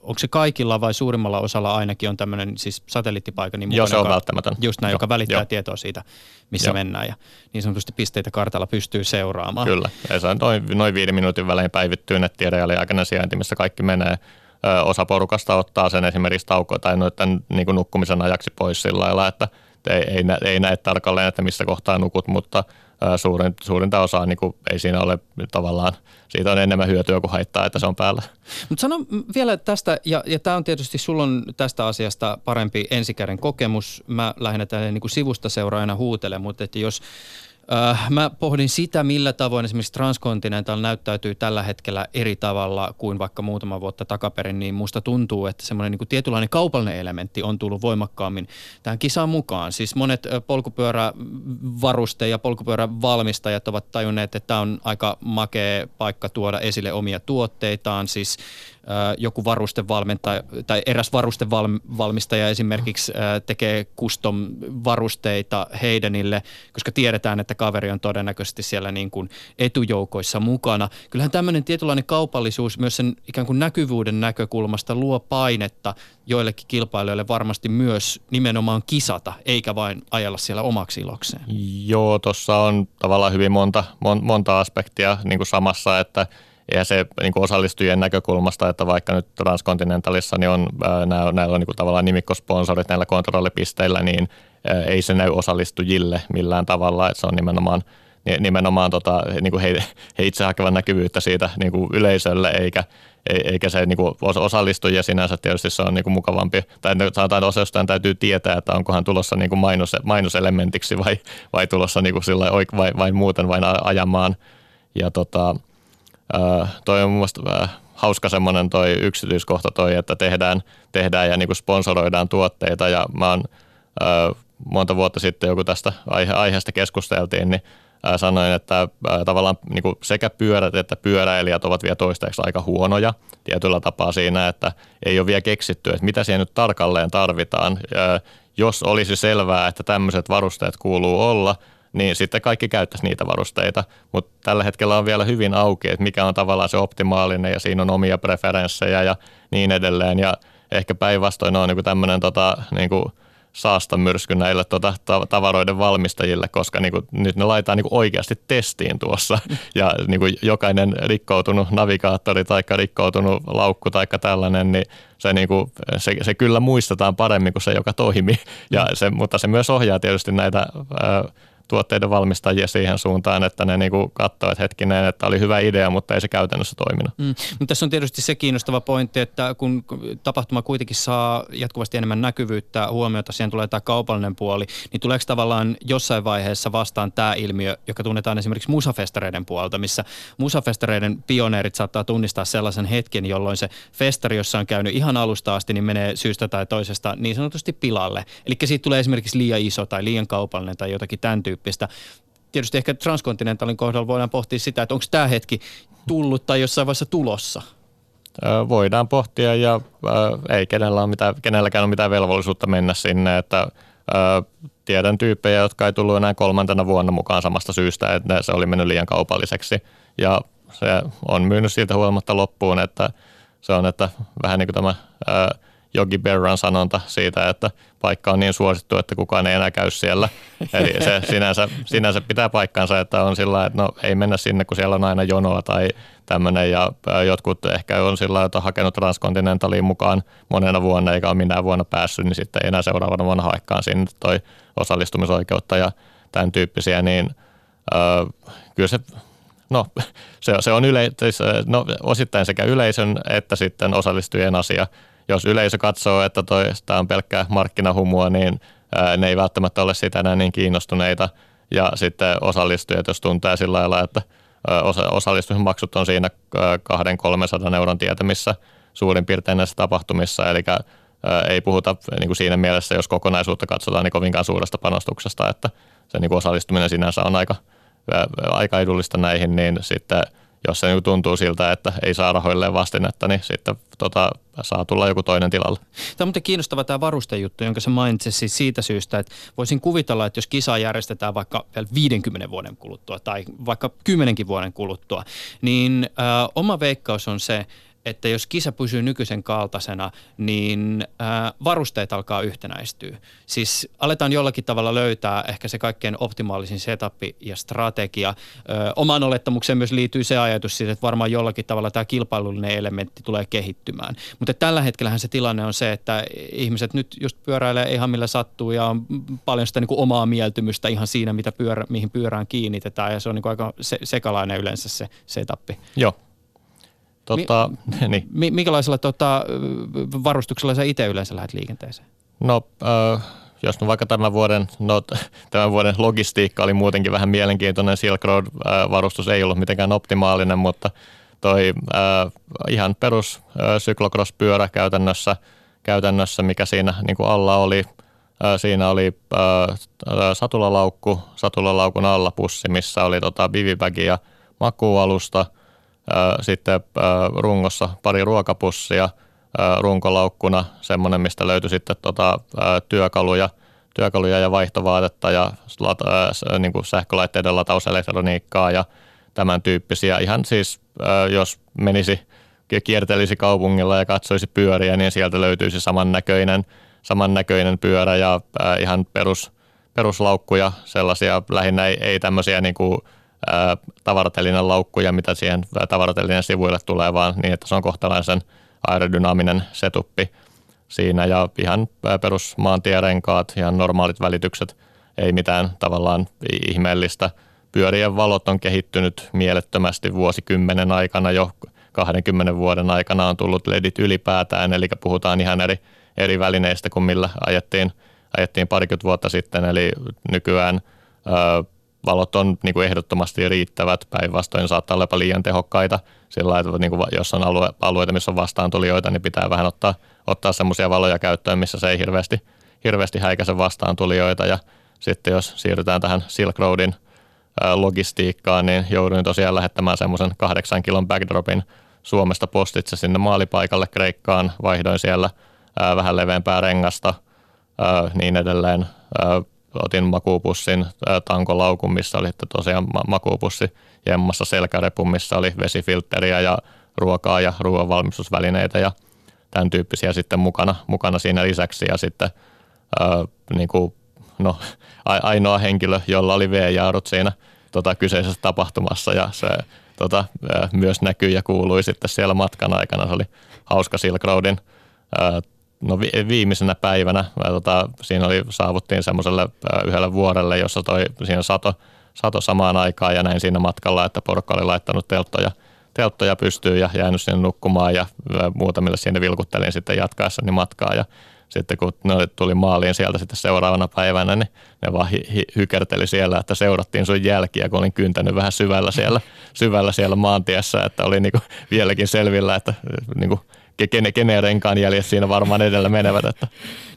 onko se kaikilla vai suurimmalla osalla ainakin on tämmöinen siis satelliittipaikka niin Joo, se on joka, välttämätön. Just näin, jo, joka välittää jo. tietoa siitä, missä jo. mennään ja niin sanotusti pisteitä kartalla pystyy seuraamaan. Kyllä, ja se on noin, noin viiden minuutin välein päivittyy nettireaaliaikainen sijainti, missä kaikki menee – osa porukasta ottaa sen esimerkiksi tauko tai noiden niin kuin nukkumisen ajaksi pois sillä lailla, että ei, ei, ei näe tarkalleen, että missä kohtaa nukut, mutta suurin, suurinta osaa niin kuin, ei siinä ole tavallaan, siitä on enemmän hyötyä kuin haittaa, että se on päällä. Mutta sano vielä tästä, ja, ja tämä on tietysti, sulla on tästä asiasta parempi ensikäden kokemus. Mä lähinnä tälle niin sivusta seuraajana huutele, mutta että jos mä pohdin sitä, millä tavoin esimerkiksi Transcontinental näyttäytyy tällä hetkellä eri tavalla kuin vaikka muutama vuotta takaperin, niin musta tuntuu, että semmoinen niin tietynlainen kaupallinen elementti on tullut voimakkaammin tähän kisaan mukaan. Siis monet polkupyörävaruste- ja polkupyörävalmistajat ovat tajunneet, että tämä on aika makea paikka tuoda esille omia tuotteitaan. Siis joku varustevalmentaja tai eräs varustevalmistaja esimerkiksi tekee custom varusteita heidänille, koska tiedetään, että kaveri on todennäköisesti siellä niin kuin etujoukoissa mukana. Kyllähän tämmöinen tietynlainen kaupallisuus myös sen ikään kuin näkyvyyden näkökulmasta luo painetta joillekin kilpailijoille varmasti myös nimenomaan kisata, eikä vain ajella siellä omaksi ilokseen. Joo, tuossa on tavallaan hyvin monta, monta aspektia niin kuin samassa, että – ja se niin kuin osallistujien näkökulmasta, että vaikka nyt Transcontinentalissa niin on, näillä, näillä on niin kuin tavallaan nimikkosponsorit näillä kontrollipisteillä, niin ei se näy osallistujille millään tavalla, että se on nimenomaan nimenomaan tota, niin kuin he, he itse hakevan näkyvyyttä siitä niin kuin yleisölle, eikä, eikä se niin kuin osallistujia sinänsä tietysti se on niin kuin mukavampi, tai sanotaan, että osallistujan täytyy tietää, että onkohan tulossa niin kuin mainos, mainoselementiksi vai, vai tulossa niin kuin sillä vai, vai muuten vain ajamaan. Ja tota, toi on mun mielestä hauska semmoinen toi yksityiskohta toi, että tehdään, tehdään ja niinku sponsoroidaan tuotteita ja mä oon monta vuotta sitten joku tästä aihe, aiheesta keskusteltiin, niin sanoin, että tavallaan niin sekä pyörät että pyöräilijät ovat vielä toistaiseksi aika huonoja tietyllä tapaa siinä, että ei ole vielä keksitty, että mitä siihen nyt tarkalleen tarvitaan. Jos olisi selvää, että tämmöiset varusteet kuuluu olla – niin sitten kaikki käyttäisi niitä varusteita. Mutta tällä hetkellä on vielä hyvin auki, että mikä on tavallaan se optimaalinen ja siinä on omia preferenssejä ja niin edelleen. Ja ehkä päinvastoin on niin tämmöinen tota, niin saastamyrsky näille tota, tavaroiden valmistajille, koska niin kuin, nyt ne laitetaan niin oikeasti testiin tuossa. Ja niin kuin jokainen rikkoutunut navigaattori tai rikkoutunut laukku tai tällainen, niin se, niin kuin, se, se kyllä muistetaan paremmin kuin se, joka toimii. Ja se, mutta se myös ohjaa tietysti näitä ää, tuotteiden valmistajia siihen suuntaan, että ne niinku katsoo, että hetkinen, että oli hyvä idea, mutta ei se käytännössä toiminut. Mm. Mutta tässä on tietysti se kiinnostava pointti, että kun tapahtuma kuitenkin saa jatkuvasti enemmän näkyvyyttä, huomiota, siihen tulee tämä kaupallinen puoli, niin tuleeko tavallaan jossain vaiheessa vastaan tämä ilmiö, joka tunnetaan esimerkiksi musafestareiden puolelta, missä musafestareiden pioneerit saattaa tunnistaa sellaisen hetken, jolloin se festari, jossa on käynyt ihan alusta asti, niin menee syystä tai toisesta niin sanotusti pilalle. Eli siitä tulee esimerkiksi liian iso tai liian kaupallinen tai jotakin tämän tyyppistä tyyppistä. Tietysti ehkä Transcontinentalin kohdalla voidaan pohtia sitä, että onko tämä hetki tullut tai jossain vaiheessa tulossa. Voidaan pohtia ja ei kenellä on mitään, kenelläkään ole mitään velvollisuutta mennä sinne, että tiedän tyyppejä, jotka ei tullut enää kolmantena vuonna mukaan samasta syystä, että se oli mennyt liian kaupalliseksi. Ja se on myynyt siltä huolimatta loppuun, että se on että vähän niin kuin tämä ää, Jogi Berran sanonta siitä, että paikka on niin suosittu, että kukaan ei enää käy siellä. Eli se sinänsä, sinänsä pitää paikkansa, että on sillä että no ei mennä sinne, kun siellä on aina jonoa tai tämmöinen. Ja jotkut ehkä on sillä että on hakenut Transcontinentaliin mukaan monena vuonna eikä ole minä vuonna päässyt, niin sitten ei enää seuraavana vuonna haekkaan sinne toi osallistumisoikeutta ja tämän tyyppisiä, niin äh, kyllä se no, se, se on yle, siis, no, osittain sekä yleisön että sitten osallistujien asia jos yleisö katsoo, että tämä on pelkkää markkinahumua, niin ne ei välttämättä ole sitä enää niin kiinnostuneita. Ja sitten osallistujat, jos tuntee sillä lailla, että osallistumismaksut on siinä 200-300 euron tietämissä suurin piirtein näissä tapahtumissa, eli ei puhuta niin kuin siinä mielessä, jos kokonaisuutta katsotaan, niin kovinkaan suuresta panostuksesta, että se niin kuin osallistuminen sinänsä on aika, aika edullista näihin, niin sitten – jos se tuntuu siltä, että ei saa rahoilleen vastinetta, niin sitten tota, saa tulla joku toinen tilalle. Tämä on kiinnostava tämä varustejuttu, jonka sä mainitsit siis siitä syystä, että voisin kuvitella, että jos kisa järjestetään vaikka 50 vuoden kuluttua tai vaikka 10 vuoden kuluttua, niin äh, oma veikkaus on se, että jos kisa pysyy nykyisen kaltaisena, niin ää, varusteet alkaa yhtenäistyä. Siis aletaan jollakin tavalla löytää ehkä se kaikkein optimaalisin setup ja strategia. Ö, omaan olettamukseen myös liittyy se ajatus siitä, että varmaan jollakin tavalla tämä kilpailullinen elementti tulee kehittymään. Mutta tällä hetkellähän se tilanne on se, että ihmiset nyt just pyöräilee ihan millä sattuu ja on paljon sitä niin kuin omaa mieltymystä ihan siinä, mitä pyörä, mihin pyörään kiinnitetään ja se on niin kuin aika se, sekalainen yleensä se setup. Joo, Tota, Mi- niin. mi- minkälaisella tota, varustuksella sä itse yleensä lähdet liikenteeseen? No, äh, jos no vaikka tämän vuoden, no, tämän vuoden logistiikka oli muutenkin vähän mielenkiintoinen, Silk Road-varustus ei ollut mitenkään optimaalinen, mutta toi äh, ihan perus äh, cyclocross-pyörä käytännössä, käytännössä, mikä siinä niin kuin alla oli, äh, siinä oli äh, satulalaukku, satulalaukun alla pussi, missä oli tota, bivibagi ja makuualusta – sitten rungossa pari ruokapussia, runkolaukkuna semmoinen, mistä löytyi sitten tota, työkaluja, työkaluja ja vaihtovaatetta ja niin kuin sähkölaitteiden latauselektroniikkaa ja tämän tyyppisiä. Ihan siis, jos menisi kiertelisi kaupungilla ja katsoisi pyöriä, niin sieltä löytyisi samannäköinen, samannäköinen pyörä ja ihan perus, peruslaukkuja, sellaisia lähinnä ei, ei tämmöisiä niin kuin tavaratellinen laukkuja, mitä siihen tavaratellinen sivuille tulee, vaan niin, että se on kohtalaisen aerodynaaminen setuppi siinä ja ihan perusmaantierenkaat, ihan normaalit välitykset, ei mitään tavallaan ihmeellistä. Pyörien valot on kehittynyt mielettömästi vuosikymmenen aikana. Jo 20 vuoden aikana on tullut ledit ylipäätään, eli puhutaan ihan eri, eri välineistä kuin millä ajettiin, ajettiin parikymmentä vuotta sitten, eli nykyään valot on niin kuin ehdottomasti riittävät, päinvastoin saattaa olla liian tehokkaita. Sillä että niin kuin jos on alue, alueita, missä on vastaantulijoita, niin pitää vähän ottaa, ottaa semmoisia valoja käyttöön, missä se ei hirveästi, hirveästi häikäise vastaantulijoita. Ja sitten jos siirrytään tähän Silk Roadin logistiikkaan, niin jouduin tosiaan lähettämään semmoisen kahdeksan kilon backdropin Suomesta postitse sinne maalipaikalle Kreikkaan, vaihdoin siellä vähän leveämpää rengasta, niin edelleen otin makuupussin tankolaukun, missä oli tosiaan makuupussi jemmassa selkärepun, missä oli vesifiltteriä ja ruokaa ja ruoanvalmistusvälineitä ja tämän tyyppisiä sitten mukana, mukana siinä lisäksi. Ja sitten ää, niin kuin, no, ainoa henkilö, jolla oli V-jaarut siinä tota, kyseisessä tapahtumassa ja se tota, ää, myös näkyi ja kuului sitten siellä matkan aikana. Se oli hauska Silk Roadin ää, no viimeisenä päivänä tota, siinä oli, saavuttiin semmoiselle yhdelle vuorelle, jossa toi, siinä sato, sato samaan aikaan ja näin siinä matkalla, että porukka oli laittanut telttoja, telttoja pystyyn ja jäänyt sinne nukkumaan ja muutamille sinne vilkuttelin sitten jatkaessani matkaa. Ja sitten kun ne tuli maaliin sieltä sitten seuraavana päivänä, niin ne vaan hy- hy- hykerteli siellä, että seurattiin sun jälkiä, kun olin kyntänyt vähän syvällä siellä, syvällä siellä maantiessä, että oli niinku vieläkin selvillä, että niinku kene, keneen renkaan jäljet siinä varmaan edellä menevät. Että.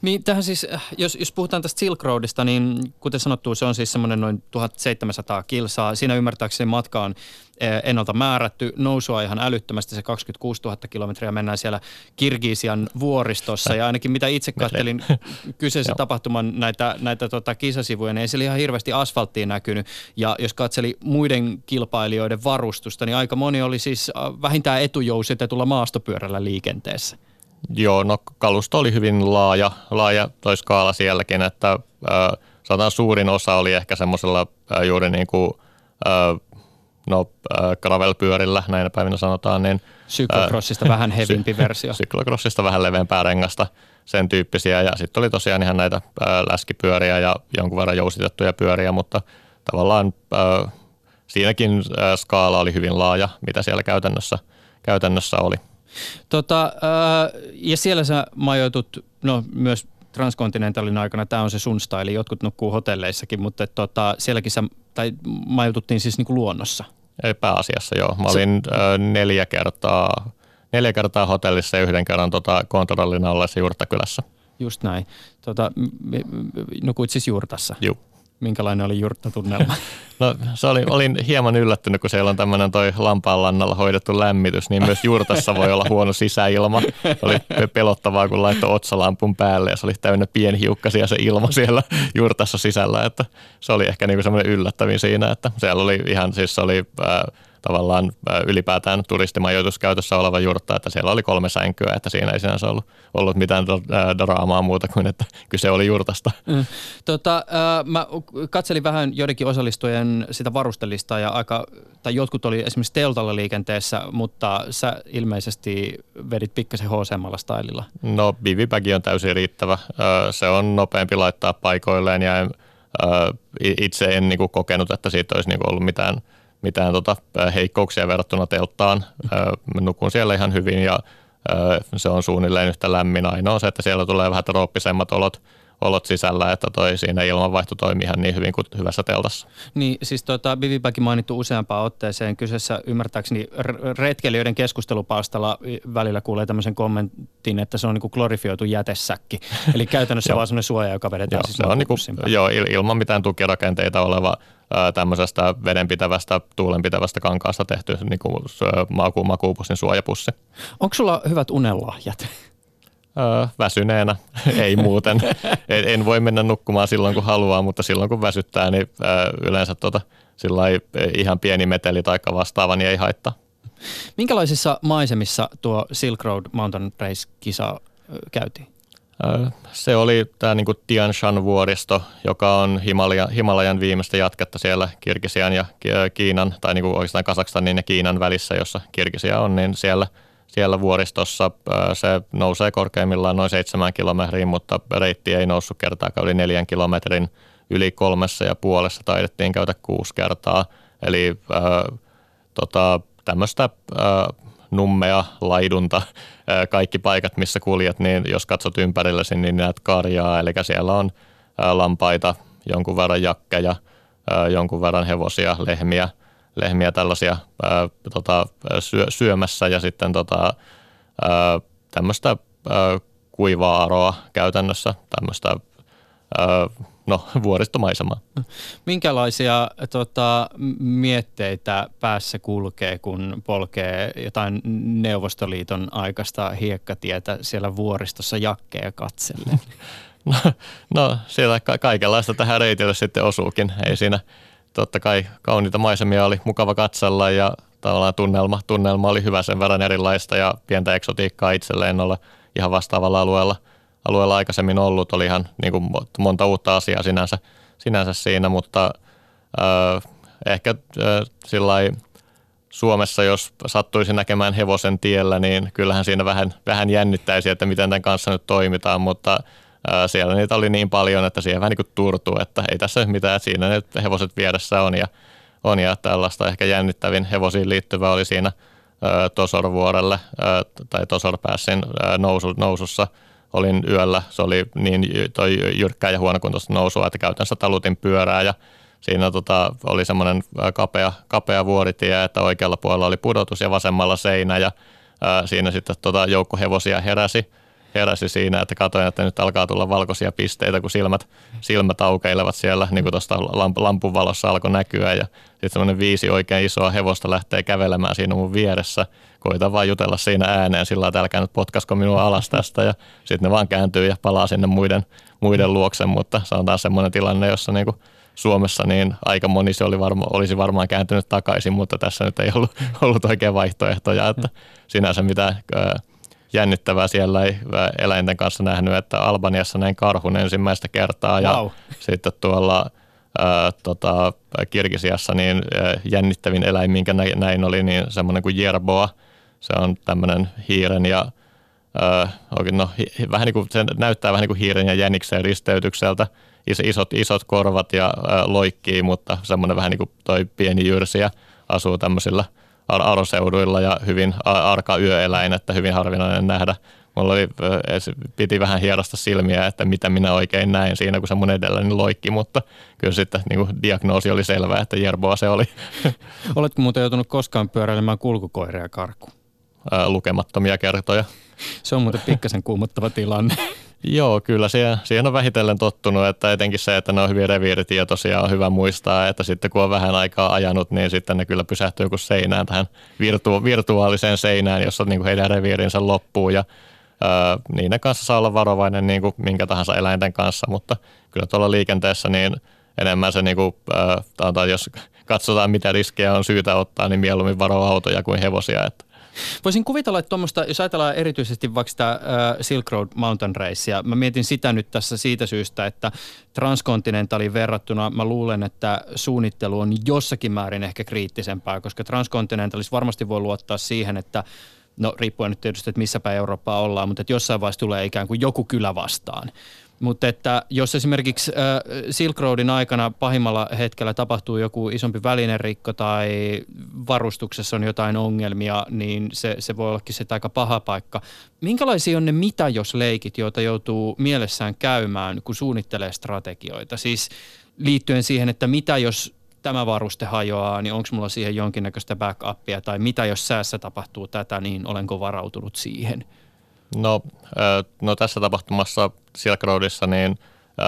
Niin tähän siis, jos, jos puhutaan tästä Silk Roadista, niin kuten sanottu, se on siis semmoinen noin 1700 kilsaa. Siinä ymmärtääkseni matka on Eh, ennalta määrätty. Nousua ihan älyttömästi, se 26 000 kilometriä mennään siellä Kirgisian vuoristossa. Ja ainakin mitä itse kattelin kyseisen tapahtuman näitä, näitä tota kisasivuja, niin ei siellä ihan hirveästi asfalttia näkynyt. Ja jos katseli muiden kilpailijoiden varustusta, niin aika moni oli siis äh, vähintään etujousitetulla maastopyörällä liikenteessä. Joo, no kalusto oli hyvin laaja, laaja toi skaala sielläkin, että äh, suurin osa oli ehkä semmoisella äh, juuri niin kuin äh, no äh, gravel-pyörillä, näinä päivinä sanotaan. Niin, Syklocrossista äh, vähän hevimpi sy- versio. Syklocrossista vähän leveämpää rengasta, sen tyyppisiä. Ja sitten oli tosiaan ihan näitä äh, läskipyöriä ja jonkun verran jousitettuja pyöriä, mutta tavallaan äh, siinäkin äh, skaala oli hyvin laaja, mitä siellä käytännössä, käytännössä oli. Tota, äh, ja siellä sä majoitut no, myös Transcontinentalin aikana, tämä on se sun style, jotkut nukkuu hotelleissakin, mutta tota, sielläkin sä, tai majoituttiin siis niin kuin luonnossa. Ei pääasiassa joo. Mä olin se... ö, neljä kertaa, neljä kertaa hotellissa ja yhden kerran tota, kontrollin ollessa Jurttakylässä. Just näin. Tota, nukuit siis Jurtassa? Joo. Minkälainen oli jurttatunnelma? No se oli, olin hieman yllättynyt, kun siellä on tämmöinen toi lampaanlannalla hoidettu lämmitys, niin myös jurtassa voi olla huono sisäilma. Oli pelottavaa, kun laittoi otsalampun päälle ja se oli täynnä pienhiukkasia se ilma siellä jurtassa sisällä, että se oli ehkä niinku semmoinen yllättävin siinä, että siellä oli ihan siis oli äh, tavallaan ylipäätään turistimajoitus käytössä oleva jurtta, että siellä oli kolme sänkyä, että siinä ei sinänsä ollut, ollut mitään draamaa muuta kuin, että kyse oli jurtasta. Mm. Tota, äh, mä katselin vähän joidenkin osallistujien sitä varustelista ja aika, tai jotkut oli esimerkiksi teltalla liikenteessä, mutta sä ilmeisesti vedit pikkasen hosemmalla stylilla. No bivibagi on täysin riittävä. Se on nopeampi laittaa paikoilleen ja itse en niin kuin kokenut, että siitä olisi niin kuin ollut mitään – mitään tota heikkouksia verrattuna telttaan. Mä nukun siellä ihan hyvin ja se on suunnilleen yhtä lämmin. Ainoa se, että siellä tulee vähän trooppisemmat olot, olot sisällä, että toi siinä ilmanvaihto toimii ihan niin hyvin kuin hyvässä teltassa. Niin, siis tuota, Bivipäkin mainittu useampaan otteeseen. Kyseessä ymmärtääkseni retkelijöiden keskustelupalstalla välillä kuulee tämmöisen kommentin, että se on niin glorifioitu jätesäkki. Eli käytännössä vaan semmoinen suoja, joka vedetään joo, siis se on niin kuin, joo, ilman mitään tukirakenteita oleva tämmöisestä vedenpitävästä, tuulenpitävästä kankaasta tehty niin kuin maku, makuupussin suojapussi. Onko sulla hyvät unelahjat? Öö, väsyneenä, ei muuten. en, en voi mennä nukkumaan silloin kun haluaa, mutta silloin kun väsyttää, niin öö, yleensä tota, ihan pieni meteli tai vastaava, niin ei haittaa. Minkälaisissa maisemissa tuo Silk Road Mountain Race-kisa käytiin? Se oli tämä niin Tian Shan vuoristo, joka on Himalajan, Himalajan viimeistä jatketta siellä Kirgisian ja Kiinan, tai niin kuin oikeastaan Kasakstanin ja Kiinan välissä, jossa Kirgisia on, niin siellä, siellä vuoristossa se nousee korkeimmillaan noin seitsemän kilometriin, mutta reitti ei noussut kertaakaan yli neljän kilometrin. Yli kolmessa ja puolessa taidettiin käydä kuusi kertaa. Eli äh, tota, tämmöistä äh, nummea, laidunta, kaikki paikat, missä kuljet, niin jos katsot ympärillesi, niin näet karjaa, eli siellä on lampaita, jonkun verran jakkeja, jonkun verran hevosia, lehmiä, lehmiä tällaisia tota, syö, syömässä. Ja sitten tota, tämmöistä kuivaa aroa käytännössä, tämmöistä no, vuoristomaisemaa. Minkälaisia tota, mietteitä päässä kulkee, kun polkee jotain Neuvostoliiton aikaista hiekkatietä siellä vuoristossa jakkeja katsellen? No, no siellä ka- kaikenlaista tähän reitille sitten osuukin. Ei siinä totta kai kauniita maisemia oli mukava katsella ja tavallaan tunnelma, tunnelma oli hyvä sen verran erilaista ja pientä eksotiikkaa itselleen olla ihan vastaavalla alueella – alueella aikaisemmin ollut. Oli ihan niin kuin monta uutta asiaa sinänsä, sinänsä siinä, mutta äh, ehkä äh, sillä Suomessa, jos sattuisi näkemään hevosen tiellä, niin kyllähän siinä vähän, vähän jännittäisi, että miten tämän kanssa nyt toimitaan, mutta äh, siellä niitä oli niin paljon, että siihen vähän niin kuin turtuu, että ei tässä mitään, siinä ne hevoset vieressä on ja, on ja tällaista ehkä jännittävin hevosiin liittyvä oli siinä Tosorvuorelle tai Tosorpäässin nousu, nousussa – olin yöllä, se oli niin toi jyrkkää ja huonokuntoista nousua, että käytännössä talutin pyörää ja siinä tota, oli semmoinen kapea, kapea vuoritie, että oikealla puolella oli pudotus ja vasemmalla seinä ja siinä sitten tota joukko hevosia heräsi, heräsi siinä, että katsoin, että nyt alkaa tulla valkoisia pisteitä, kun silmät, silmät aukeilevat siellä, niin kuin tuosta lamp, lampun valossa alkoi näkyä. Ja sitten semmoinen viisi oikein isoa hevosta lähtee kävelemään siinä mun vieressä. Koitan vaan jutella siinä ääneen sillä että älkää nyt potkasko minua alas tästä. Ja sitten ne vaan kääntyy ja palaa sinne muiden, muiden luokse, mutta sanotaan semmoinen tilanne, jossa niin kuin Suomessa niin aika moni se oli varma, olisi varmaan kääntynyt takaisin, mutta tässä nyt ei ollut, ollut oikein vaihtoehtoja, että sinänsä mitään jännittävää siellä ei eläinten kanssa nähnyt, että Albaniassa näin karhun ensimmäistä kertaa ja Wow. sitten tuolla ää, tota, Kirgisiassa niin jännittävin eläin, minkä näin, oli, niin semmoinen kuin jerboa. Se on tämmöinen hiiren ja ää, oikein, no, hi, vähän niin kuin, se näyttää vähän niin kuin hiiren ja jäniksen risteytykseltä. Is, isot, isot korvat ja ää, loikkii, mutta semmoinen vähän niin kuin toi pieni jyrsiä asuu tämmöisillä ar- aroseuduilla ja hyvin arka yöeläin, että hyvin harvinainen nähdä. Mulla oli, se piti vähän hierasta silmiä, että mitä minä oikein näin siinä, kun se mun edelläni loikki, mutta kyllä sitten niin kuin diagnoosi oli selvä, että jerboa se oli Oletko muuten joutunut koskaan pyöräilemään kulkukoiria karkuun? ää, lukemattomia kertoja. Se on muuten pikkasen kuumottava tilanne. Joo, kyllä siihen, siihen on vähitellen tottunut, että etenkin se, että ne on hyvin reviiritietoisia, on hyvä muistaa, että sitten kun on vähän aikaa ajanut, niin sitten ne kyllä pysähtyy joku seinään tähän virtu- virtuaaliseen seinään, jossa niin kuin heidän reviirinsä loppuu ja öö, niiden kanssa saa olla varovainen niin kuin minkä tahansa eläinten kanssa, mutta kyllä tuolla liikenteessä niin enemmän se, niin kuin, öö, tai jos katsotaan mitä riskejä on syytä ottaa, niin mieluummin varoa autoja kuin hevosia, että. Voisin kuvitella, että tuommoista, jos ajatellaan erityisesti vaikka sitä Silk Road Mountain Racea, mä mietin sitä nyt tässä siitä syystä, että Transcontinentaliin verrattuna mä luulen, että suunnittelu on jossakin määrin ehkä kriittisempää, koska Transcontinentalissa varmasti voi luottaa siihen, että no riippuen nyt tietysti, että missä päin Eurooppaa ollaan, mutta että jossain vaiheessa tulee ikään kuin joku kylä vastaan. Mutta että jos esimerkiksi äh, Silk Roadin aikana pahimmalla hetkellä tapahtuu joku isompi välinerikko tai varustuksessa on jotain ongelmia, niin se, se voi ollakin se aika paha paikka. Minkälaisia on ne mitä jos leikit, joita joutuu mielessään käymään, kun suunnittelee strategioita? Siis liittyen siihen, että mitä jos tämä varuste hajoaa, niin onko mulla siihen jonkinnäköistä backupia, tai mitä jos säässä tapahtuu tätä, niin olenko varautunut siihen? No, no tässä tapahtumassa Silk Roadissa, niin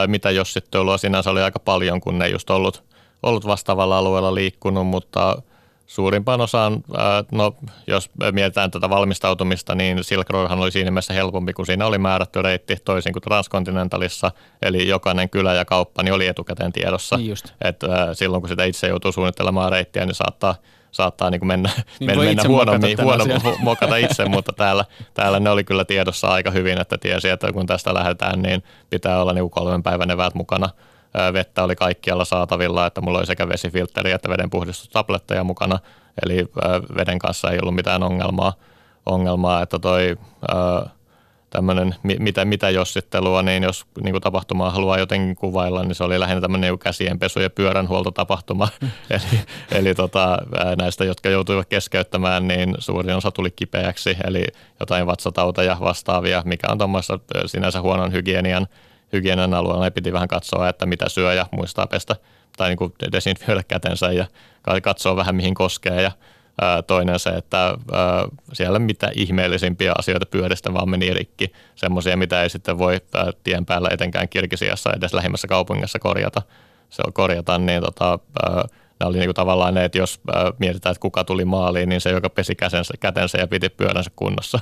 mitä jos sitten ollut sinänsä oli aika paljon, kun ne ei just ollut, ollut vastaavalla alueella liikkunut, mutta suurimpaan osaan, ö, no jos mietitään tätä valmistautumista, niin Silk Roadhan oli siinä mielessä helpompi, kun siinä oli määrätty reitti toisin kuin Transcontinentalissa, eli jokainen kylä ja kauppa niin oli etukäteen tiedossa. Niin just. Et, ö, silloin kun sitä itse joutuu suunnittelemaan reittiä, niin saattaa saattaa niin kuin mennä, Niin mennä itse huonommin, huono, mokata itse, mutta täällä, täällä ne oli kyllä tiedossa aika hyvin, että tiesi, että kun tästä lähdetään, niin pitää olla niin kolmen päivän eväät mukana. Vettä oli kaikkialla saatavilla, että mulla oli sekä vesifiltteri että vedenpuhdistustabletteja mukana, eli veden kanssa ei ollut mitään ongelmaa, ongelmaa että toi tämmöinen mi- mitä, mitä jossittelua, niin jos niin kuin tapahtumaa haluaa jotenkin kuvailla, niin se oli lähinnä tämmöinen niin käsienpesu- ja pyöränhuoltotapahtuma. eli eli tota, näistä, jotka joutuivat keskeyttämään, niin suurin osa tuli kipeäksi, eli jotain vatsatauteja vastaavia, mikä on tuommoista sinänsä huonon hygienian, hygienian alueella. Ne piti vähän katsoa, että mitä syö ja muistaa pestä tai niin kuin desinfioida kätensä ja katsoa vähän mihin koskee ja Toinen se, että siellä mitä ihmeellisimpiä asioita pyöristä vaan meni rikki. Semmoisia, mitä ei sitten voi tien päällä etenkään Kirgisiassa edes lähimmässä kaupungissa korjata. Se on korjata, niin tota, nämä oli niinku tavallaan ne, että jos ää, mietitään, että kuka tuli maaliin, niin se, joka pesi käsensä, kätensä ja piti pyöränsä kunnossa.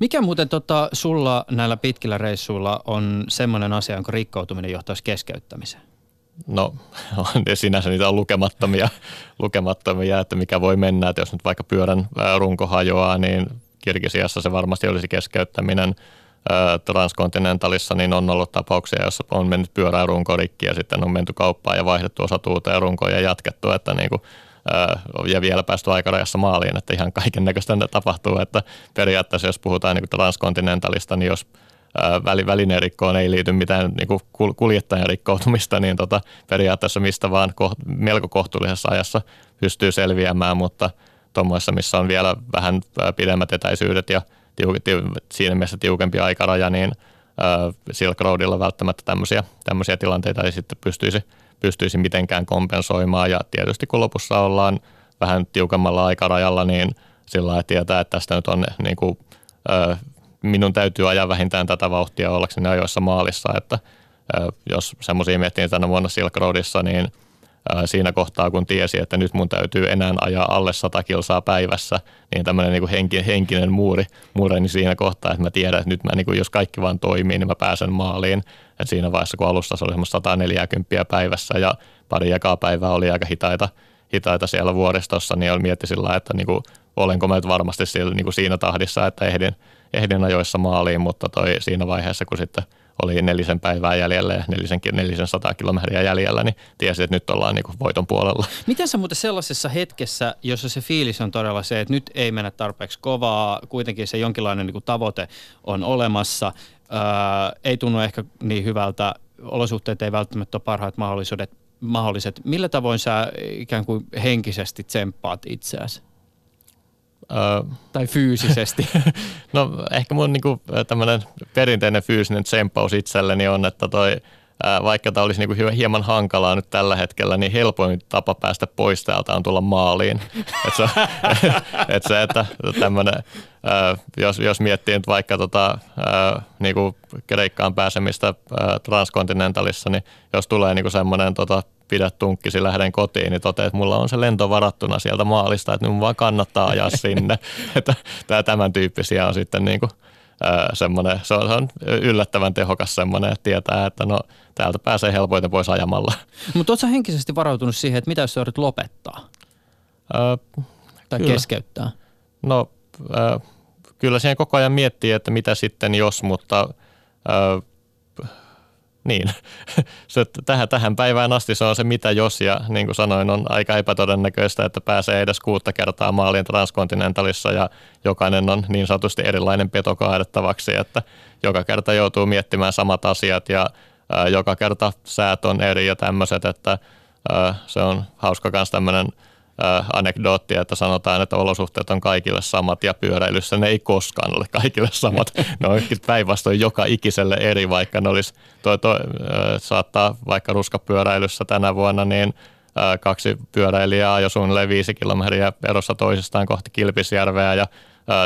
Mikä muuten tota, sulla näillä pitkillä reissuilla on semmoinen asia, jonka rikkoutuminen johtaisi keskeyttämiseen? No on sinänsä niitä on lukemattomia, lukemattomia, että mikä voi mennä, että jos nyt vaikka pyörän ää, runko hajoaa, niin Kirgisiassa se varmasti olisi keskeyttäminen. Ää, Transkontinentalissa niin on ollut tapauksia, jossa on mennyt pyörään runko rikki ja sitten on menty kauppaan ja vaihdettu osatuuta ja runkoja ja jatkettu, että niin kuin, ja vielä päästy aikarajassa maaliin, että ihan kaiken näköistä tapahtuu, että periaatteessa jos puhutaan niin Transkontinentalista, niin jos ää, väli, välineerikkoon ei liity mitään niin kuin kul- kuljettajan rikkoutumista, niin tota, periaatteessa mistä vaan koht, melko kohtuullisessa ajassa pystyy selviämään, mutta tuommoissa, missä on vielä vähän pidemmät etäisyydet ja tiu, tiu, siinä mielessä tiukempi aikaraja, niin ää, Silk Roadilla välttämättä tämmöisiä, tämmöisiä tilanteita ei sitten pystyisi, pystyisi mitenkään kompensoimaan. Ja tietysti kun lopussa ollaan vähän tiukemmalla aikarajalla, niin sillä lailla tietää, että tästä nyt on niin kuin, minun täytyy ajaa vähintään tätä vauhtia ollakseni ajoissa maalissa, että jos semmoisia miettii tänä vuonna Silk Roadissa, niin siinä kohtaa, kun tiesi, että nyt mun täytyy enää ajaa alle 100 kilsaa päivässä, niin tämmöinen niin henki, henkinen muuri mureni siinä kohtaa, että mä tiedän, että nyt mä, niin kuin, jos kaikki vaan toimii, niin mä pääsen maaliin. Et siinä vaiheessa, kun alussa se oli semmoista 140 päivässä ja pari jakaa päivää oli aika hitaita, hitaita siellä vuoristossa, niin mietti sillä että niin kuin, olenko mä nyt varmasti siellä, niin kuin siinä tahdissa, että ehdin, ehdin ajoissa maaliin, mutta toi siinä vaiheessa, kun sitten oli nelisen päivää jäljellä ja nelisen, nelisen sata kilometriä jäljellä, niin tiesi, että nyt ollaan niin kuin voiton puolella. Miten sä muuten sellaisessa hetkessä, jossa se fiilis on todella se, että nyt ei mennä tarpeeksi kovaa, kuitenkin se jonkinlainen niin kuin tavoite on olemassa, ää, ei tunnu ehkä niin hyvältä, olosuhteet ei välttämättä ole parhaat mahdollisuudet, mahdolliset. Millä tavoin sä ikään kuin henkisesti tsemppaat itseäsi? Öö, tai fyysisesti? no ehkä mun niinku, tämmöinen perinteinen fyysinen tsemppaus itselleni on, että toi, vaikka tämä olisi niinku hieman hankalaa nyt tällä hetkellä, niin helpoin tapa päästä pois täältä on tulla maaliin. et se, et se, että tämmönen, jos, jos miettii nyt vaikka tota, niinku Kreikkaan pääsemistä ää, transkontinentalissa, niin jos tulee niinku semmoinen tota, pidä tunkkisi, lähden kotiin, niin toteat, että mulla on se lento varattuna sieltä maalista, että nyt vaan kannattaa ajaa sinne. että tämä tämän tyyppisiä on sitten niin kuin, semmoinen, se on, se on yllättävän tehokas semmoinen, että tietää, että no täältä pääsee helpoiten pois ajamalla. Mutta oletko henkisesti varautunut siihen, että mitä jos sä lopettaa? Öö, tai kyllä. keskeyttää? No öö, kyllä siihen koko ajan miettii, että mitä sitten jos, mutta öö, niin, se, tähän, tähän päivään asti se on se mitä jos ja niin kuin sanoin on aika epätodennäköistä, että pääsee edes kuutta kertaa maaliin transkontinentalissa ja jokainen on niin sanotusti erilainen peto kaadettavaksi, että joka kerta joutuu miettimään samat asiat ja ää, joka kerta säät on eri ja tämmöiset, että ää, se on hauska myös tämmöinen – anekdootti, että sanotaan, että olosuhteet on kaikille samat ja pyöräilyssä ne ei koskaan ole kaikille samat. Ne on päinvastoin joka ikiselle eri, vaikka ne olisi, toi, toi, saattaa vaikka ruskapyöräilyssä tänä vuonna, niin kaksi pyöräilijää jo suunnilleen viisi kilometriä erossa toisistaan kohti Kilpisjärveä ja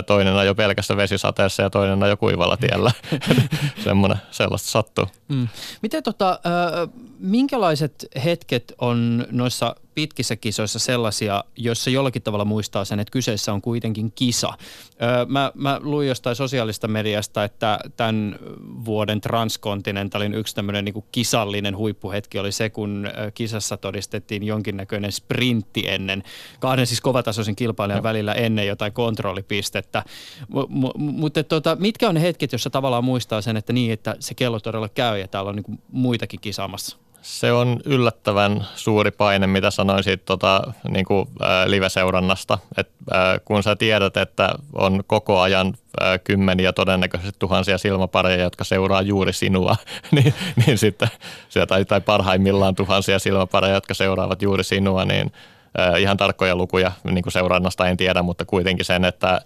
toinen ajo pelkässä vesisateessa ja toinen ajo kuivalla tiellä. Semmoinen, sellaista sattuu. Mm. Miten tota, minkälaiset hetket on noissa pitkissä kisoissa sellaisia, joissa jollakin tavalla muistaa sen, että kyseessä on kuitenkin kisa. mä, mä luin jostain sosiaalista mediasta, että tämän vuoden Transcontinentalin yksi tämmöinen niin kisallinen huippuhetki oli se, kun kisassa todistettiin jonkinnäköinen sprintti ennen, kahden siis kovatasoisen kilpailijan no. välillä ennen jotain kontrollipistettä. M- m- mutta tota, mitkä on ne hetket, joissa tavallaan muistaa sen, että niin, että se kello todella käy ja täällä on niin muitakin kisaamassa? Se on yllättävän suuri paine, mitä sanoin siitä tota, niin kuin, live-seurannasta. Et, ää, kun sä tiedät, että on koko ajan ää, kymmeniä todennäköisesti tuhansia silmäpareja, jotka seuraa juuri sinua, niin, niin sitten, tai, tai parhaimmillaan tuhansia silmäpareja, jotka seuraavat juuri sinua, niin ää, ihan tarkkoja lukuja niin kuin seurannasta en tiedä, mutta kuitenkin sen, että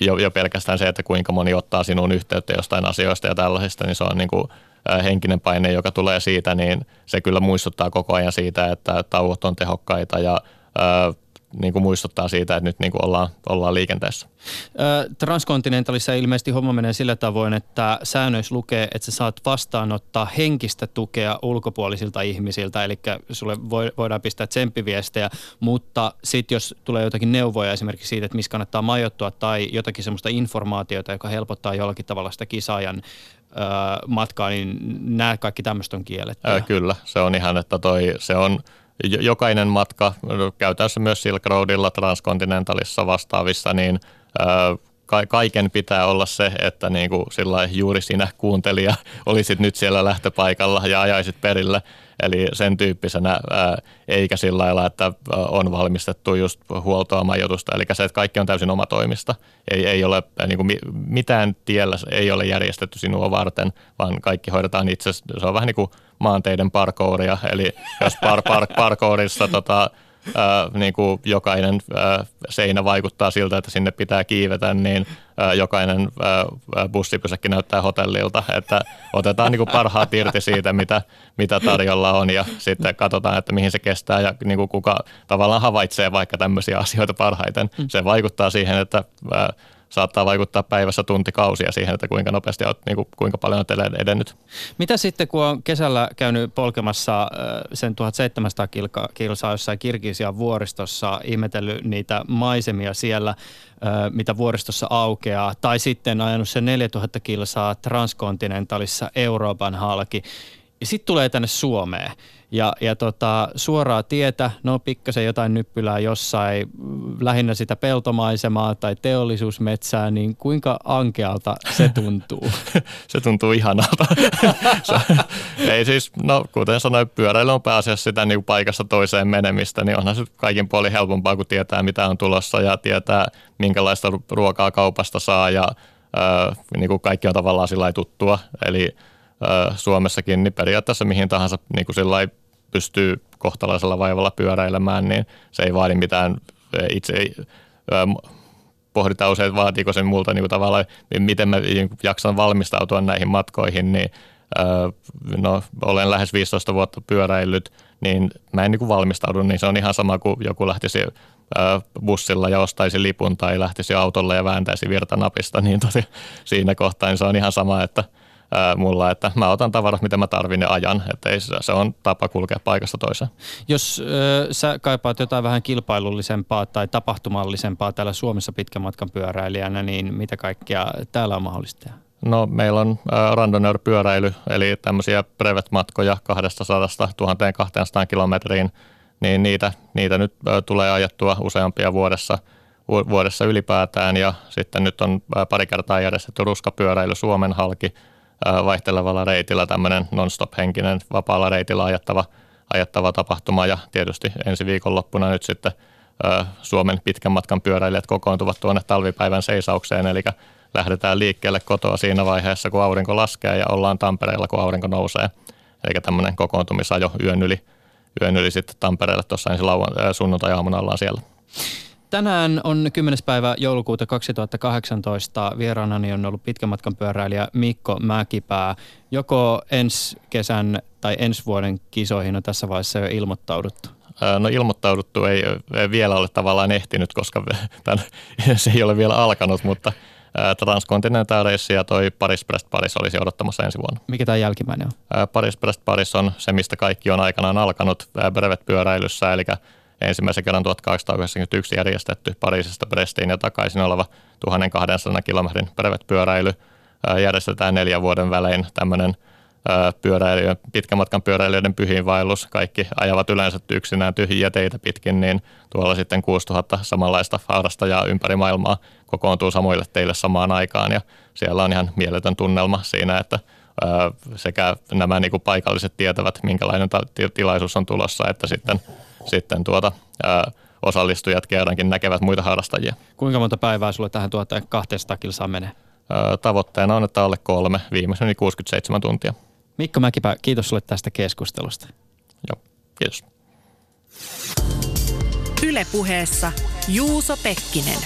jo, jo pelkästään se, että kuinka moni ottaa sinun yhteyttä jostain asioista ja tällaisista, niin se on niin kuin – henkinen paine, joka tulee siitä, niin se kyllä muistuttaa koko ajan siitä, että tauot on tehokkaita ja niin kuin muistuttaa siitä, että nyt niin kuin ollaan, ollaan liikenteessä. Transkontinentalissa ilmeisesti homma menee sillä tavoin, että säännöissä lukee, että sä saat vastaanottaa henkistä tukea ulkopuolisilta ihmisiltä, eli sulle voidaan pistää tsemppiviestejä, mutta sitten jos tulee jotakin neuvoja esimerkiksi siitä, että missä kannattaa majoittua tai jotakin semmoista informaatiota, joka helpottaa jollakin tavalla sitä kisaajan matkaa, niin nämä kaikki tämmöistä on kielletty. Kyllä, se on ihan, että toi, se on jokainen matka, käytännössä myös Silk Roadilla, Transkontinentalissa vastaavissa, niin kaiken pitää olla se, että niin kuin juuri sinä kuuntelija olisit nyt siellä lähtöpaikalla ja ajaisit perille. Eli sen tyyppisenä, eikä sillä lailla, että on valmistettu just huoltoa majoitusta. Eli se, että kaikki on täysin omatoimista. Ei, ei ole niin kuin mitään tiellä, ei ole järjestetty sinua varten, vaan kaikki hoidetaan itse. Se on vähän niin kuin maanteiden parkouria. Eli jos par, par, parkourissa tota, niin kuin jokainen seinä vaikuttaa siltä, että sinne pitää kiivetä, niin jokainen bussipysäkki näyttää hotellilta, että otetaan niin kuin parhaat irti siitä, mitä, mitä tarjolla on ja sitten katsotaan, että mihin se kestää ja niin kuin kuka tavallaan havaitsee vaikka tämmöisiä asioita parhaiten. Mm. Se vaikuttaa siihen, että saattaa vaikuttaa päivässä tuntikausia siihen, että kuinka nopeasti olet, niin kuin, kuinka paljon olet edennyt. Mitä sitten, kun on kesällä käynyt polkemassa sen 1700 kilsaa jossain Kirgisian vuoristossa, ihmetellyt niitä maisemia siellä, mitä vuoristossa aukeaa, tai sitten ajanut sen 4000 kilsaa transkontinentalissa Euroopan halki, ja sitten tulee tänne Suomeen ja, ja tota, suoraa tietä, no pikkasen jotain nyppylää jossain, lähinnä sitä peltomaisemaa tai teollisuusmetsää, niin kuinka ankealta se tuntuu? se tuntuu ihanalta. ei siis, no kuten sanoin, pyöräily on pääasiassa sitä niin paikasta toiseen menemistä, niin onhan se kaikin puolin helpompaa, kun tietää mitä on tulossa ja tietää minkälaista ruokaa kaupasta saa ja äh, niin kuin kaikki on tavallaan sillä tuttua. Eli Suomessakin, niin periaatteessa mihin tahansa niin kuin sillä pystyy kohtalaisella vaivalla pyöräilemään, niin se ei vaadi mitään itse pohditaan usein, että vaatiiko sen multa niin kuin tavallaan, miten mä jaksan valmistautua näihin matkoihin, niin no, olen lähes 15 vuotta pyöräillyt, niin mä en niin kuin valmistaudu, niin se on ihan sama kuin joku lähtisi bussilla ja ostaisi lipun tai lähtisi autolla ja vääntäisi virtanapista, niin tosi siinä kohtaa niin se on ihan sama, että – mulla, että mä otan tavarat, mitä mä tarvin ja ajan. Että ei, se on tapa kulkea paikasta toiseen. Jos äh, sä kaipaat jotain vähän kilpailullisempaa tai tapahtumallisempaa täällä Suomessa pitkän matkan pyöräilijänä, niin mitä kaikkea täällä on mahdollista No meillä on äh, randonneur pyöräily, eli tämmöisiä brevet-matkoja 200-1200 kilometriin, niin niitä, niitä nyt tulee ajettua useampia vuodessa, vuodessa ylipäätään ja sitten nyt on pari kertaa järjestetty ruskapyöräily Suomen halki – vaihtelevalla reitillä tämmöinen non-stop-henkinen vapaalla reitillä ajattava, ajattava tapahtuma ja tietysti ensi viikonloppuna nyt sitten Suomen pitkän matkan pyöräilijät kokoontuvat tuonne talvipäivän seisaukseen, eli lähdetään liikkeelle kotoa siinä vaiheessa, kun aurinko laskee ja ollaan Tampereella, kun aurinko nousee. Eli tämmöinen kokoontumisajo yön yli, yön yli sitten Tampereelle tuossa ensi lauan, sunnuntai-aamuna ollaan siellä. Tänään on 10. päivä joulukuuta 2018. Vieraanani on ollut pitkän matkan pyöräilijä Mikko Mäkipää. Joko ensi kesän tai ensi vuoden kisoihin on tässä vaiheessa jo ilmoittauduttu? No ilmoittauduttu ei, ei vielä ole tavallaan ehtinyt, koska tämän, se ei ole vielä alkanut, mutta Transcontinental Race ja toi Paris Brest Paris olisi odottamassa ensi vuonna. Mikä tämä jälkimmäinen on? Paris Brest Paris on se, mistä kaikki on aikanaan alkanut brevet-pyöräilyssä, eli ensimmäisen kerran 1891 järjestetty Pariisista Brestiin ja takaisin oleva 1200 kilometrin brevet-pyöräily. Järjestetään neljän vuoden välein tämmöinen pyöräilijöiden, pitkän matkan pyöräilijöiden pyhiinvaellus. Kaikki ajavat yleensä yksinään tyhjiä teitä pitkin, niin tuolla sitten 6000 samanlaista harrastajaa ympäri maailmaa kokoontuu samoille teille samaan aikaan ja siellä on ihan mieletön tunnelma siinä, että sekä nämä niin kuin paikalliset tietävät, minkälainen tilaisuus on tulossa, että sitten sitten tuota, ää, osallistujat kerrankin näkevät muita harrastajia. Kuinka monta päivää sulle tähän 1200 kilsaa menee? Ää, tavoitteena on, että alle kolme, viimeisen 67 tuntia. Mikko Mäkipä, kiitos sulle tästä keskustelusta. Joo, kiitos. Ylepuheessa Juuso Pekkinen.